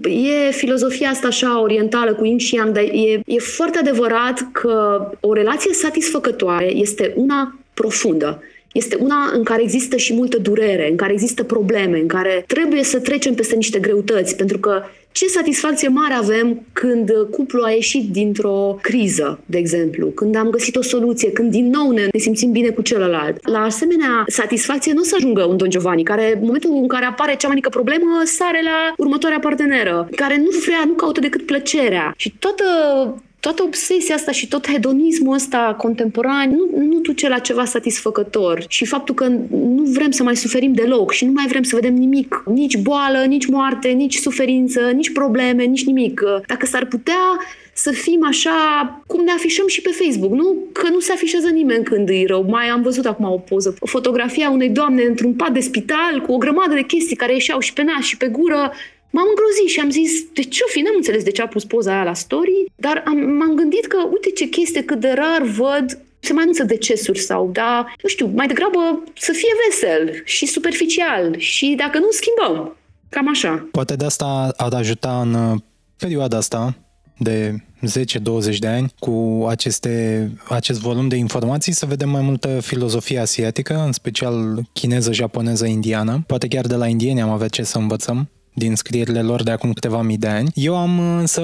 e filozofia asta așa orientală cu yin și yang, dar e, e foarte adevărat că o relație satisfăcătoare este una profundă. Este una în care există și multă durere, în care există probleme, în care trebuie să trecem peste niște greutăți, pentru că ce satisfacție mare avem când cuplul a ieșit dintr-o criză, de exemplu, când am găsit o soluție, când din nou ne, ne simțim bine cu celălalt. La asemenea satisfacție nu o să ajungă un Don Giovanni, care în momentul în care apare cea mai mică problemă, sare la următoarea parteneră, care nu vrea, nu caută decât plăcerea. Și toată toată obsesia asta și tot hedonismul ăsta contemporan nu, nu duce la ceva satisfăcător. Și faptul că nu vrem să mai suferim deloc și nu mai vrem să vedem nimic, nici boală, nici moarte, nici suferință, nici probleme, nici nimic. Dacă s-ar putea să fim așa cum ne afișăm și pe Facebook, nu? Că nu se afișează nimeni când îi rău. Mai am văzut acum o poză, o fotografie a unei doamne într-un pat de spital cu o grămadă de chestii care ieșeau și pe nas și pe gură M-am îngrozit și am zis, de ce o fi? N-am înțeles de ce a pus poza aia la story, dar am, m-am gândit că, uite ce chestie cât de rar văd se mai anunță decesuri sau, da, nu știu, mai degrabă să fie vesel și superficial și dacă nu, schimbăm. Cam așa. Poate de asta ar ajuta în uh, perioada asta de 10-20 de ani cu aceste, acest volum de informații să vedem mai multă filozofie asiatică, în special chineză, japoneză, indiană. Poate chiar de la indieni am avea ce să învățăm din scrierile lor de acum câteva mii de ani. Eu am însă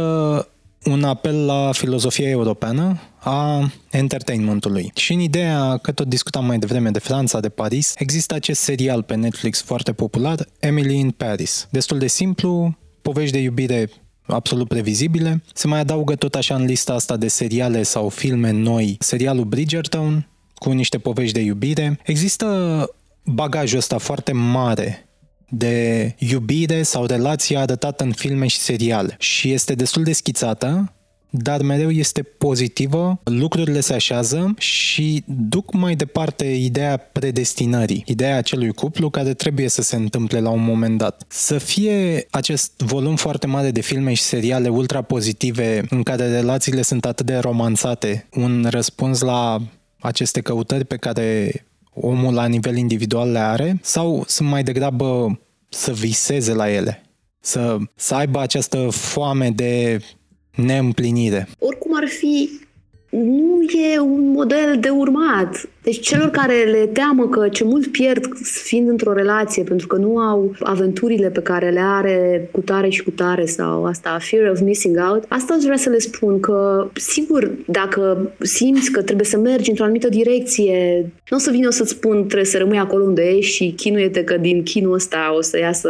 un apel la filozofia europeană a entertainmentului. Și în ideea că tot discutam mai devreme de Franța, de Paris, există acest serial pe Netflix foarte popular, Emily in Paris. Destul de simplu, povești de iubire absolut previzibile. Se mai adaugă tot așa în lista asta de seriale sau filme noi, serialul Bridgerton, cu niște povești de iubire. Există bagajul ăsta foarte mare de iubire sau relație arătată în filme și seriale și este destul de schițată, dar mereu este pozitivă, lucrurile se așează și duc mai departe ideea predestinării, ideea acelui cuplu care trebuie să se întâmple la un moment dat. Să fie acest volum foarte mare de filme și seriale ultra pozitive în care relațiile sunt atât de romanțate, un răspuns la aceste căutări pe care omul la nivel individual le are sau sunt mai degrabă să viseze la ele, să, să aibă această foame de neîmplinire. Oricum ar fi, nu e un model de urmat. Deci celor care le teamă că ce mult pierd fiind într-o relație pentru că nu au aventurile pe care le are cu tare și cu tare sau asta, fear of missing out, asta aș vrea să le spun că, sigur, dacă simți că trebuie să mergi într-o anumită direcție, nu o să vin o să-ți spun trebuie să rămâi acolo unde ești și chinuie-te că din chinul ăsta o să iasă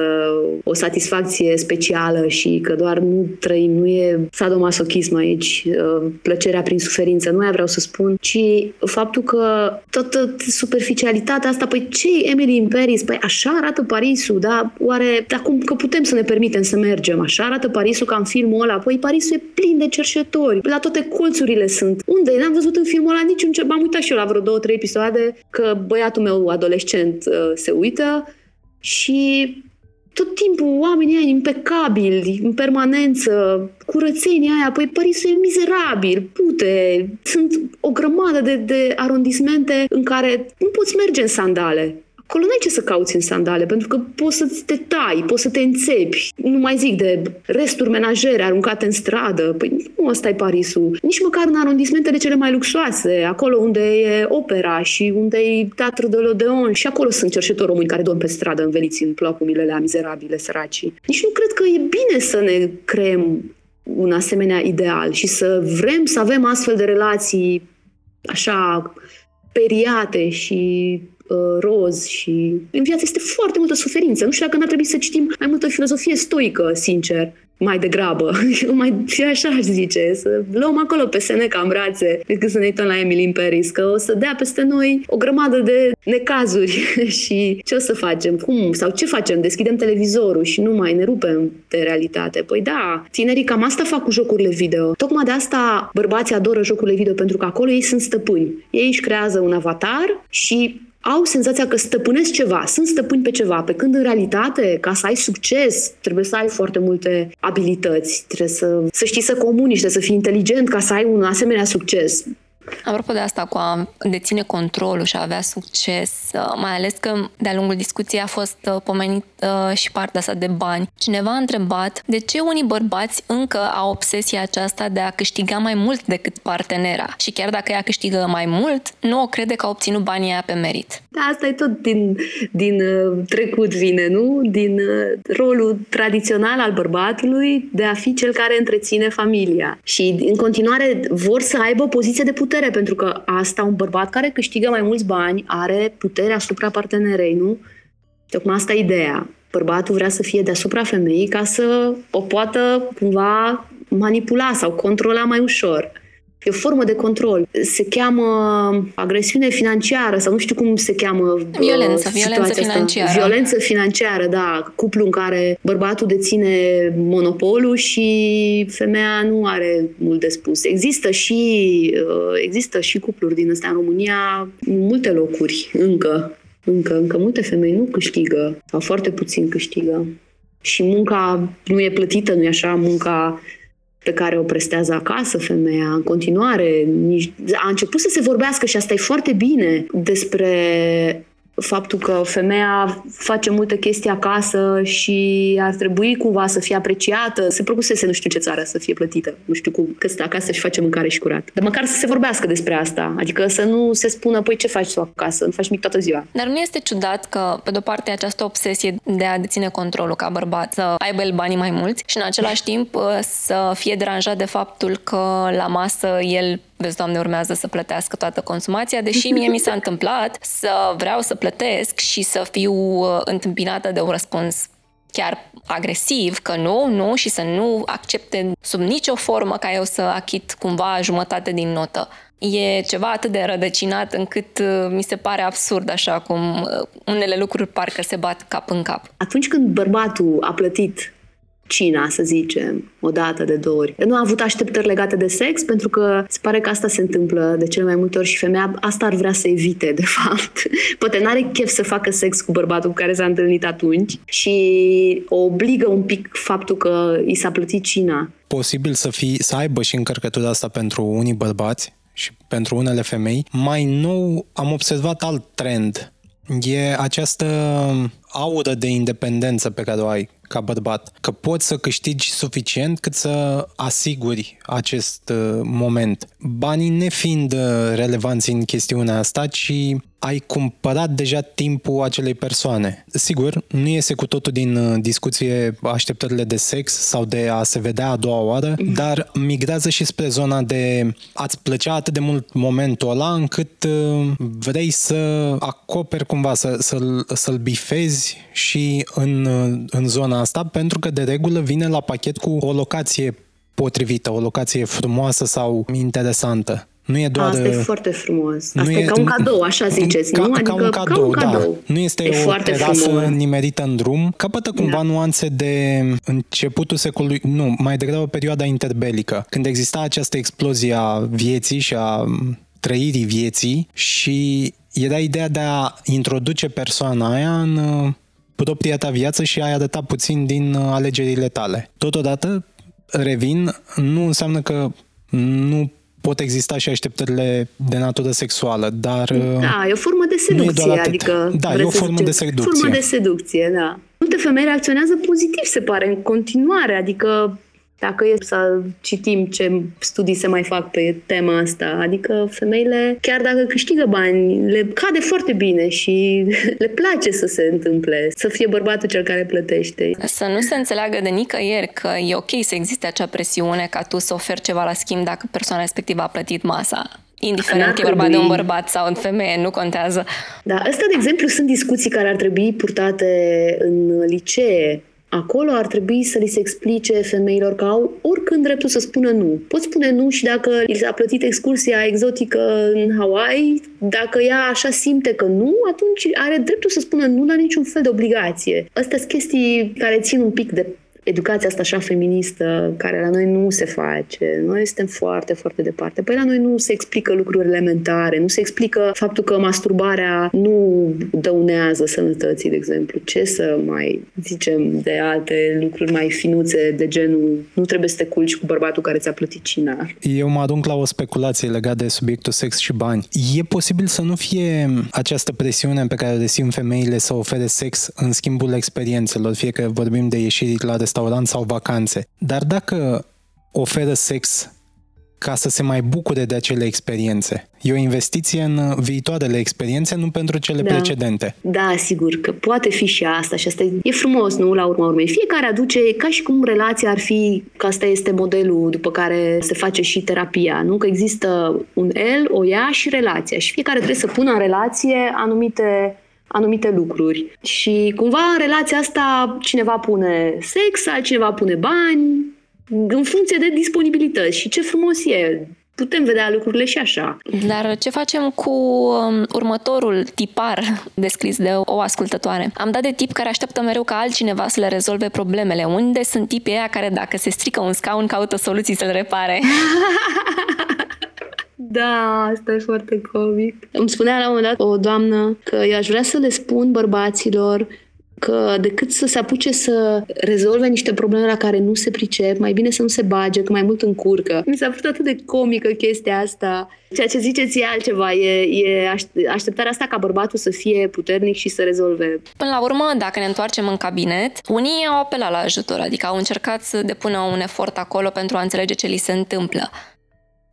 o satisfacție specială și că doar nu trăim, nu e sadomasochism aici, uh, plăcerea prin suferință, nu aia vreau să spun, ci faptul că toată superficialitatea asta, păi ce e Emily in Paris? Păi așa arată Parisul, da? Oare, acum că putem să ne permitem să mergem, așa arată Parisul ca în filmul ăla? Păi Parisul e plin de cerșetori, la toate colțurile sunt. Unde? N-am văzut în filmul ăla niciun ce... M-am uitat și eu la vreo două, trei episoade că băiatul meu adolescent uh, se uită și tot timpul oamenii aia impecabili, în permanență, curățenia aia, păi Parisul e mizerabil, pute, sunt o grămadă de, de arondismente în care nu poți merge în sandale. Acolo n-ai ce să cauți în sandale, pentru că poți să te tai, poți să te înțepi. Nu mai zic de resturi menajere aruncate în stradă. Păi nu ăsta e Parisul. Nici măcar în arondismentele cele mai luxoase, acolo unde e opera și unde e teatru de l'Odeon și acolo sunt cerșetori români care dorm pe stradă înveliți în plocumile alea mizerabile, săraci. Nici nu cred că e bine să ne creăm un asemenea ideal și să vrem să avem astfel de relații așa periate și uh, roz și în viață este foarte multă suferință. Nu știu dacă n-ar trebui să citim mai multă filozofie stoică, sincer mai degrabă. mai, și așa aș zice, să luăm acolo pe Seneca în brațe decât să ne uităm la Emily in Paris, că o să dea peste noi o grămadă de necazuri și ce o să facem? Cum? Sau ce facem? Deschidem televizorul și nu mai ne rupem de realitate. Păi da, tinerii cam asta fac cu jocurile video. Tocmai de asta bărbații adoră jocurile video, pentru că acolo ei sunt stăpâni. Ei își creează un avatar și au senzația că stăpânesc ceva, sunt stăpâni pe ceva, pe când în realitate, ca să ai succes, trebuie să ai foarte multe abilități, trebuie să, să știi să comunici, trebuie să fii inteligent ca să ai un asemenea succes. Apropo de asta cu a deține controlul și a avea succes, uh, mai ales că de-a lungul discuției a fost uh, pomenit uh, și partea asta de bani. Cineva a întrebat de ce unii bărbați încă au obsesia aceasta de a câștiga mai mult decât partenera și chiar dacă ea câștigă mai mult, nu o crede că a obținut banii aia pe merit. Da, asta e tot din, din trecut vine, nu? Din rolul tradițional al bărbatului de a fi cel care întreține familia. Și în continuare vor să aibă o poziție de putere putere, pentru că asta un bărbat care câștigă mai mulți bani are putere asupra partenerei, nu? Tocmai asta e ideea. Bărbatul vrea să fie deasupra femeii ca să o poată cumva manipula sau controla mai ușor. E o formă de control. Se cheamă agresiune financiară sau nu știu cum se cheamă Violență, violență financiară. Asta. Violență financiară, da. Cuplu în care bărbatul deține monopolul și femeia nu are mult de spus. Există și, uh, există și cupluri din astea în România, în multe locuri încă. Încă, încă multe femei nu câștigă sau foarte puțin câștigă. și munca nu e plătită, nu e așa, munca pe care o prestează acasă femeia în continuare. A început să se vorbească și asta e foarte bine despre faptul că femeia face multe chestii acasă și ar trebui cumva să fie apreciată. Se propusese nu știu ce țară să fie plătită. Nu știu cum, că stă acasă și face mâncare și curat. Dar măcar să se vorbească despre asta. Adică să nu se spună, păi ce faci tu acasă? Nu faci mic toată ziua. Dar nu este ciudat că, pe de-o parte, această obsesie de a deține controlul ca bărbat, să aibă el banii mai mulți și, în același timp, să fie deranjat de faptul că la masă el vezi, Doamne, urmează să plătească toată consumația, deși mie mi s-a întâmplat să vreau să plătesc și să fiu uh, întâmpinată de un răspuns chiar agresiv, că nu, nu, și să nu accepte sub nicio formă ca eu să achit cumva jumătate din notă. E ceva atât de rădăcinat încât uh, mi se pare absurd așa cum uh, unele lucruri parcă se bat cap în cap. Atunci când bărbatul a plătit cina, să zicem, o dată, de două ori. Nu a avut așteptări legate de sex, pentru că se pare că asta se întâmplă de cele mai multe ori și femeia asta ar vrea să evite, de fapt. Poate n-are chef să facă sex cu bărbatul cu care s-a întâlnit atunci și o obligă un pic faptul că i s-a plătit cina. Posibil să, fii, să aibă și încărcătura asta pentru unii bărbați și pentru unele femei. Mai nou am observat alt trend. E această aură de independență pe care o ai ca bărbat, că poți să câștigi suficient cât să asiguri acest uh, moment. Banii nefiind uh, relevanți în chestiunea asta, ci ai cumpărat deja timpul acelei persoane. Sigur, nu iese cu totul din uh, discuție așteptările de sex sau de a se vedea a doua oară, mm. dar migrează și spre zona de a-ți plăcea atât de mult momentul ăla încât vrei să acoperi cumva, să, să-l, să-l bifezi și în, în zona asta, pentru că de regulă vine la pachet cu o locație potrivită, o locație frumoasă sau interesantă. Nu e doar... Asta e foarte frumos. Asta nu e, ca un cadou, așa ziceți, ca, nu? Adică ca un cadou, ca un cadou. Da. Nu este e o terasă frumos. nimerită în drum. Capătă cumva da. nuanțe de începutul secolului, nu, mai degrabă perioada interbelică, când exista această explozie a vieții și a trăirii vieții și era ideea de a introduce persoana aia în propria ta viață și ai arătat puțin din uh, alegerile tale. Totodată, revin, nu înseamnă că nu pot exista și așteptările de natură sexuală, dar... Uh, da, e o formă de seducție, adică... Da, e o formă de seducție. Formă de seducție, da. Multe femei reacționează pozitiv, se pare, în continuare, adică dacă e să citim ce studii se mai fac pe tema asta, adică femeile, chiar dacă câștigă bani, le cade foarte bine și le place să se întâmple, să fie bărbatul cel care plătește. Să nu se înțeleagă de nicăieri că e ok să existe acea presiune ca tu să oferi ceva la schimb dacă persoana respectivă a plătit masa indiferent că e vorba de un bărbat sau o femeie, nu contează. Da, astea, de exemplu, sunt discuții care ar trebui purtate în licee acolo ar trebui să li se explice femeilor că au oricând dreptul să spună nu. Pot spune nu și dacă li s-a plătit excursia exotică în Hawaii, dacă ea așa simte că nu, atunci are dreptul să spună nu la niciun fel de obligație. Astea sunt chestii care țin un pic de educația asta așa feministă, care la noi nu se face. Noi suntem foarte, foarte departe. Păi la noi nu se explică lucruri elementare, nu se explică faptul că masturbarea nu dăunează sănătății, de exemplu. Ce să mai zicem de alte lucruri mai finuțe de genul nu trebuie să te culci cu bărbatul care ți-a plătit cina. Eu mă adunc la o speculație legată de subiectul sex și bani. E posibil să nu fie această presiune pe care o simt femeile să ofere sex în schimbul experiențelor, fie că vorbim de ieșiri la restaurant restaurant sau vacanțe. Dar dacă oferă sex ca să se mai bucure de acele experiențe. E o investiție în viitoarele experiențe, nu pentru cele da. precedente. Da, sigur, că poate fi și asta și asta e frumos, nu, la urma urmei. Fiecare aduce, ca și cum relația ar fi, că asta este modelul după care se face și terapia, nu? Că există un el, o ea și relația și fiecare trebuie să pună în relație anumite anumite lucruri. Și cumva în relația asta cineva pune sex, altcineva pune bani, în funcție de disponibilități. Și ce frumos e! Putem vedea lucrurile și așa. Dar ce facem cu um, următorul tipar descris de o ascultătoare? Am dat de tip care așteaptă mereu ca altcineva să le rezolve problemele. Unde sunt tipii aia care dacă se strică un scaun caută soluții să-l repare? Da, asta e foarte comic. Îmi spunea la un moment dat o doamnă că eu aș vrea să le spun bărbaților că decât să se apuce să rezolve niște probleme la care nu se pricep, mai bine să nu se bage, că mai mult încurcă. Mi s-a părut atât de comică chestia asta. Ceea ce ziceți e altceva, e, e așteptarea asta ca bărbatul să fie puternic și să rezolve. Până la urmă, dacă ne întoarcem în cabinet, unii au apelat la ajutor, adică au încercat să depună un efort acolo pentru a înțelege ce li se întâmplă.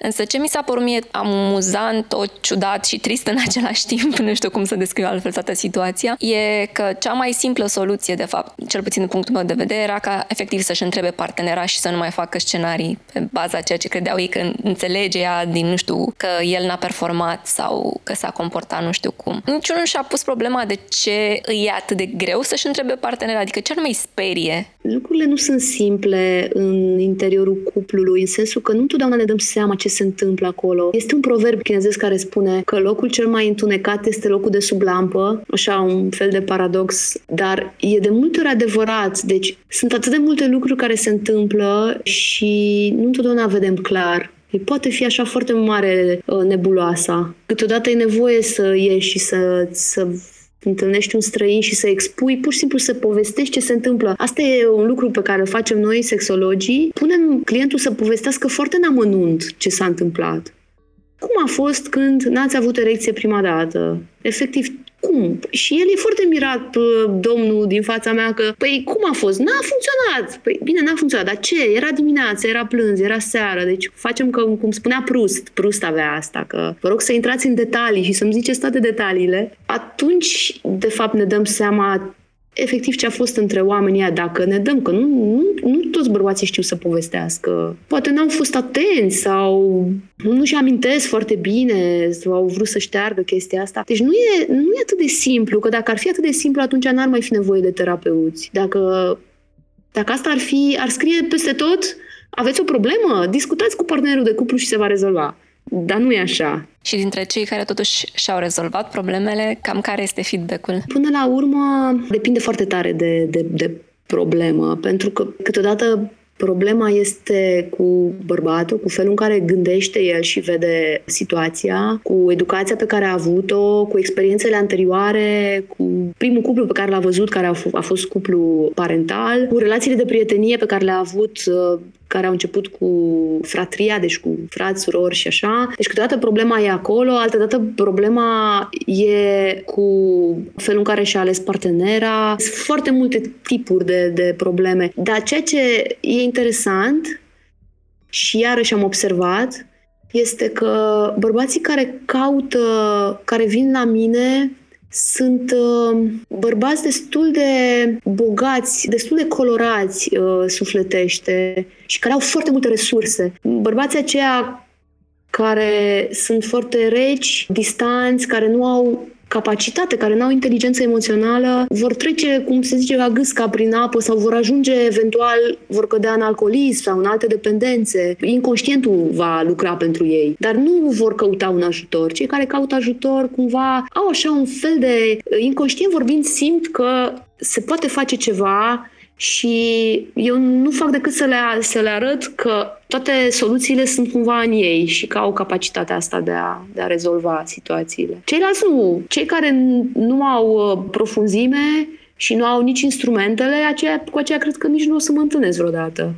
Însă ce mi s-a părut mie amuzant, o ciudat și trist în același timp, nu știu cum să descriu altfel toată situația, e că cea mai simplă soluție, de fapt, cel puțin din punctul meu de vedere, era ca efectiv să-și întrebe partenera și să nu mai facă scenarii pe baza ceea ce credeau ei că înțelege ea din, nu știu, că el n-a performat sau că s-a comportat nu știu cum. Niciunul nu și-a pus problema de ce îi e atât de greu să-și întrebe partenera, adică ce nu mai sperie. Lucrurile nu sunt simple în interiorul cuplului, în sensul că nu întotdeauna ne dăm seama ce se întâmplă acolo. Este un proverb chinezesc care spune că locul cel mai întunecat este locul de sub lampă, așa un fel de paradox, dar e de multe ori adevărat. Deci sunt atât de multe lucruri care se întâmplă și nu întotdeauna vedem clar. E poate fi așa foarte mare uh, nebuloasa. Câteodată e nevoie să ieși și să, să întâlnești un străin și să expui, pur și simplu să povestești ce se întâmplă. Asta e un lucru pe care îl facem noi, sexologii. Punem clientul să povestească foarte în amănunt ce s-a întâmplat. Cum a fost când n-ați avut erecție prima dată? Efectiv, cum? Și el e foarte mirat, domnul din fața mea, că, păi, cum a fost? N-a funcționat. Păi, bine, n-a funcționat, dar ce? Era dimineața, era plâns, era seară, deci facem că, cum spunea Prust, Prust avea asta, că vă rog să intrați în detalii și să-mi ziceți toate detaliile. Atunci, de fapt, ne dăm seama efectiv ce a fost între oamenii dacă ne dăm, că nu, nu, nu toți bărbații știu să povestească. Poate n-au fost atenți sau nu-și amintesc foarte bine sau au vrut să șteargă chestia asta. Deci nu e, nu e atât de simplu, că dacă ar fi atât de simplu, atunci n-ar mai fi nevoie de terapeuți. Dacă, dacă asta ar fi, ar scrie peste tot, aveți o problemă, discutați cu partenerul de cuplu și se va rezolva. Dar nu e așa. Și dintre cei care totuși și-au rezolvat problemele, cam care este feedback-ul? Până la urmă, depinde foarte tare de, de, de problemă, pentru că câteodată Problema este cu bărbatul, cu felul în care gândește el și vede situația, cu educația pe care a avut-o, cu experiențele anterioare, cu primul cuplu pe care l-a văzut, care a, f- a fost cuplu parental, cu relațiile de prietenie pe care le-a avut uh, care au început cu fratria, deci cu frați, surori și așa. Deci câteodată problema e acolo, altădată problema e cu felul în care și-a ales partenera. Sunt foarte multe tipuri de, de probleme. Dar ceea ce e interesant și iarăși am observat este că bărbații care caută, care vin la mine sunt uh, bărbați destul de bogați, destul de colorați uh, sufletește și care au foarte multe resurse. Bărbații aceia care sunt foarte reci, distanți, care nu au capacitate, care nu au inteligență emoțională, vor trece, cum se zice, ca gâsca prin apă sau vor ajunge eventual, vor cădea în alcoolism sau în alte dependențe. Inconștientul va lucra pentru ei, dar nu vor căuta un ajutor. Cei care caută ajutor cumva au așa un fel de, inconștient vorbind, simt că se poate face ceva și eu nu fac decât să le, să le arăt că toate soluțiile sunt cumva în ei și că au capacitatea asta de a, de a rezolva situațiile. Ceilalți nu. Cei care nu au uh, profunzime și nu au nici instrumentele, aceea, cu aceea cred că nici nu o să mă întâlnesc vreodată.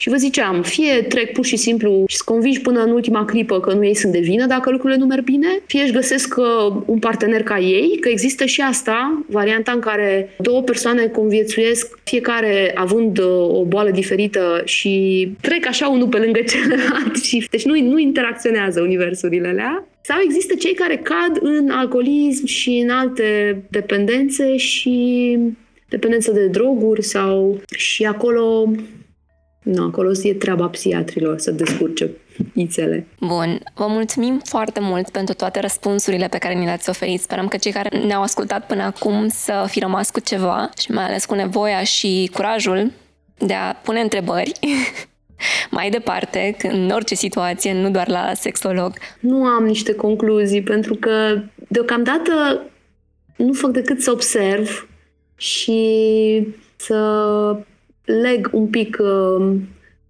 Și vă ziceam, fie trec pur și simplu și convingi până în ultima clipă că nu ei sunt de vină dacă lucrurile nu merg bine, fie își găsesc uh, un partener ca ei, că există și asta, varianta în care două persoane conviețuiesc, fiecare având uh, o boală diferită și trec așa unul pe lângă celălalt și deci nu, nu interacționează universurile alea. Sau există cei care cad în alcoolism și în alte dependențe și dependență de droguri sau și acolo nu, acolo e treaba psiatrilor să descurce ițele. Bun, vă mulțumim foarte mult pentru toate răspunsurile pe care ni le-ați oferit. Sperăm că cei care ne-au ascultat până acum să fi rămas cu ceva și mai ales cu nevoia și curajul de a pune întrebări mai departe, în orice situație, nu doar la sexolog. Nu am niște concluzii, pentru că deocamdată nu fac decât să observ și să leg un pic uh,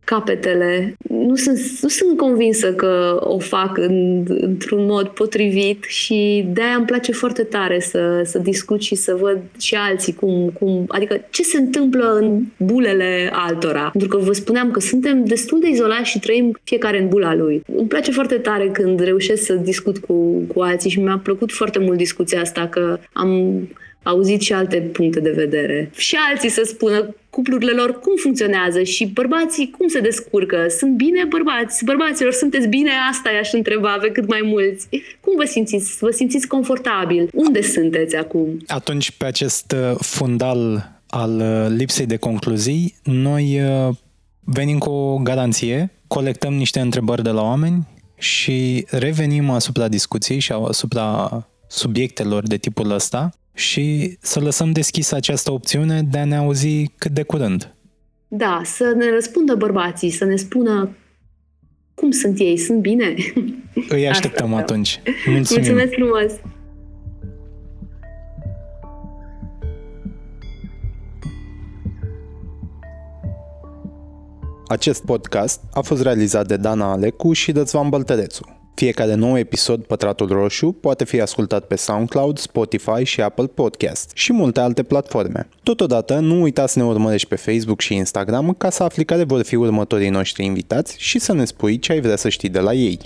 capetele. Nu sunt, nu sunt convinsă că o fac în, într-un mod potrivit și de-aia îmi place foarte tare să, să discut și să văd și alții cum, cum, adică ce se întâmplă în bulele altora. Pentru că vă spuneam că suntem destul de izolați și trăim fiecare în bula lui. Îmi place foarte tare când reușesc să discut cu, cu alții și mi-a plăcut foarte mult discuția asta că am auzit și alte puncte de vedere. Și alții să spună cuplurile lor cum funcționează și bărbații cum se descurcă. Sunt bine bărbați? Bărbaților, sunteți bine? Asta i-aș întreba pe cât mai mulți. Cum vă simțiți? Vă simțiți confortabil? Unde sunteți acum? Atunci, pe acest uh, fundal al uh, lipsei de concluzii, noi uh, venim cu o garanție, colectăm niște întrebări de la oameni și revenim asupra discuției și asupra subiectelor de tipul ăsta și să lăsăm deschisă această opțiune de a ne auzi cât de curând. Da, să ne răspundă bărbații, să ne spună cum sunt ei, sunt bine. Îi așteptăm Asta atunci. Mulțumim. Mulțumesc frumos! Acest podcast a fost realizat de Dana Alecu și Răzvan Băltărețu. Fiecare nou episod Pătratul Roșu poate fi ascultat pe SoundCloud, Spotify și Apple Podcast și multe alte platforme. Totodată, nu uita să ne urmărești pe Facebook și Instagram ca să afli care vor fi următorii noștri invitați și să ne spui ce ai vrea să știi de la ei.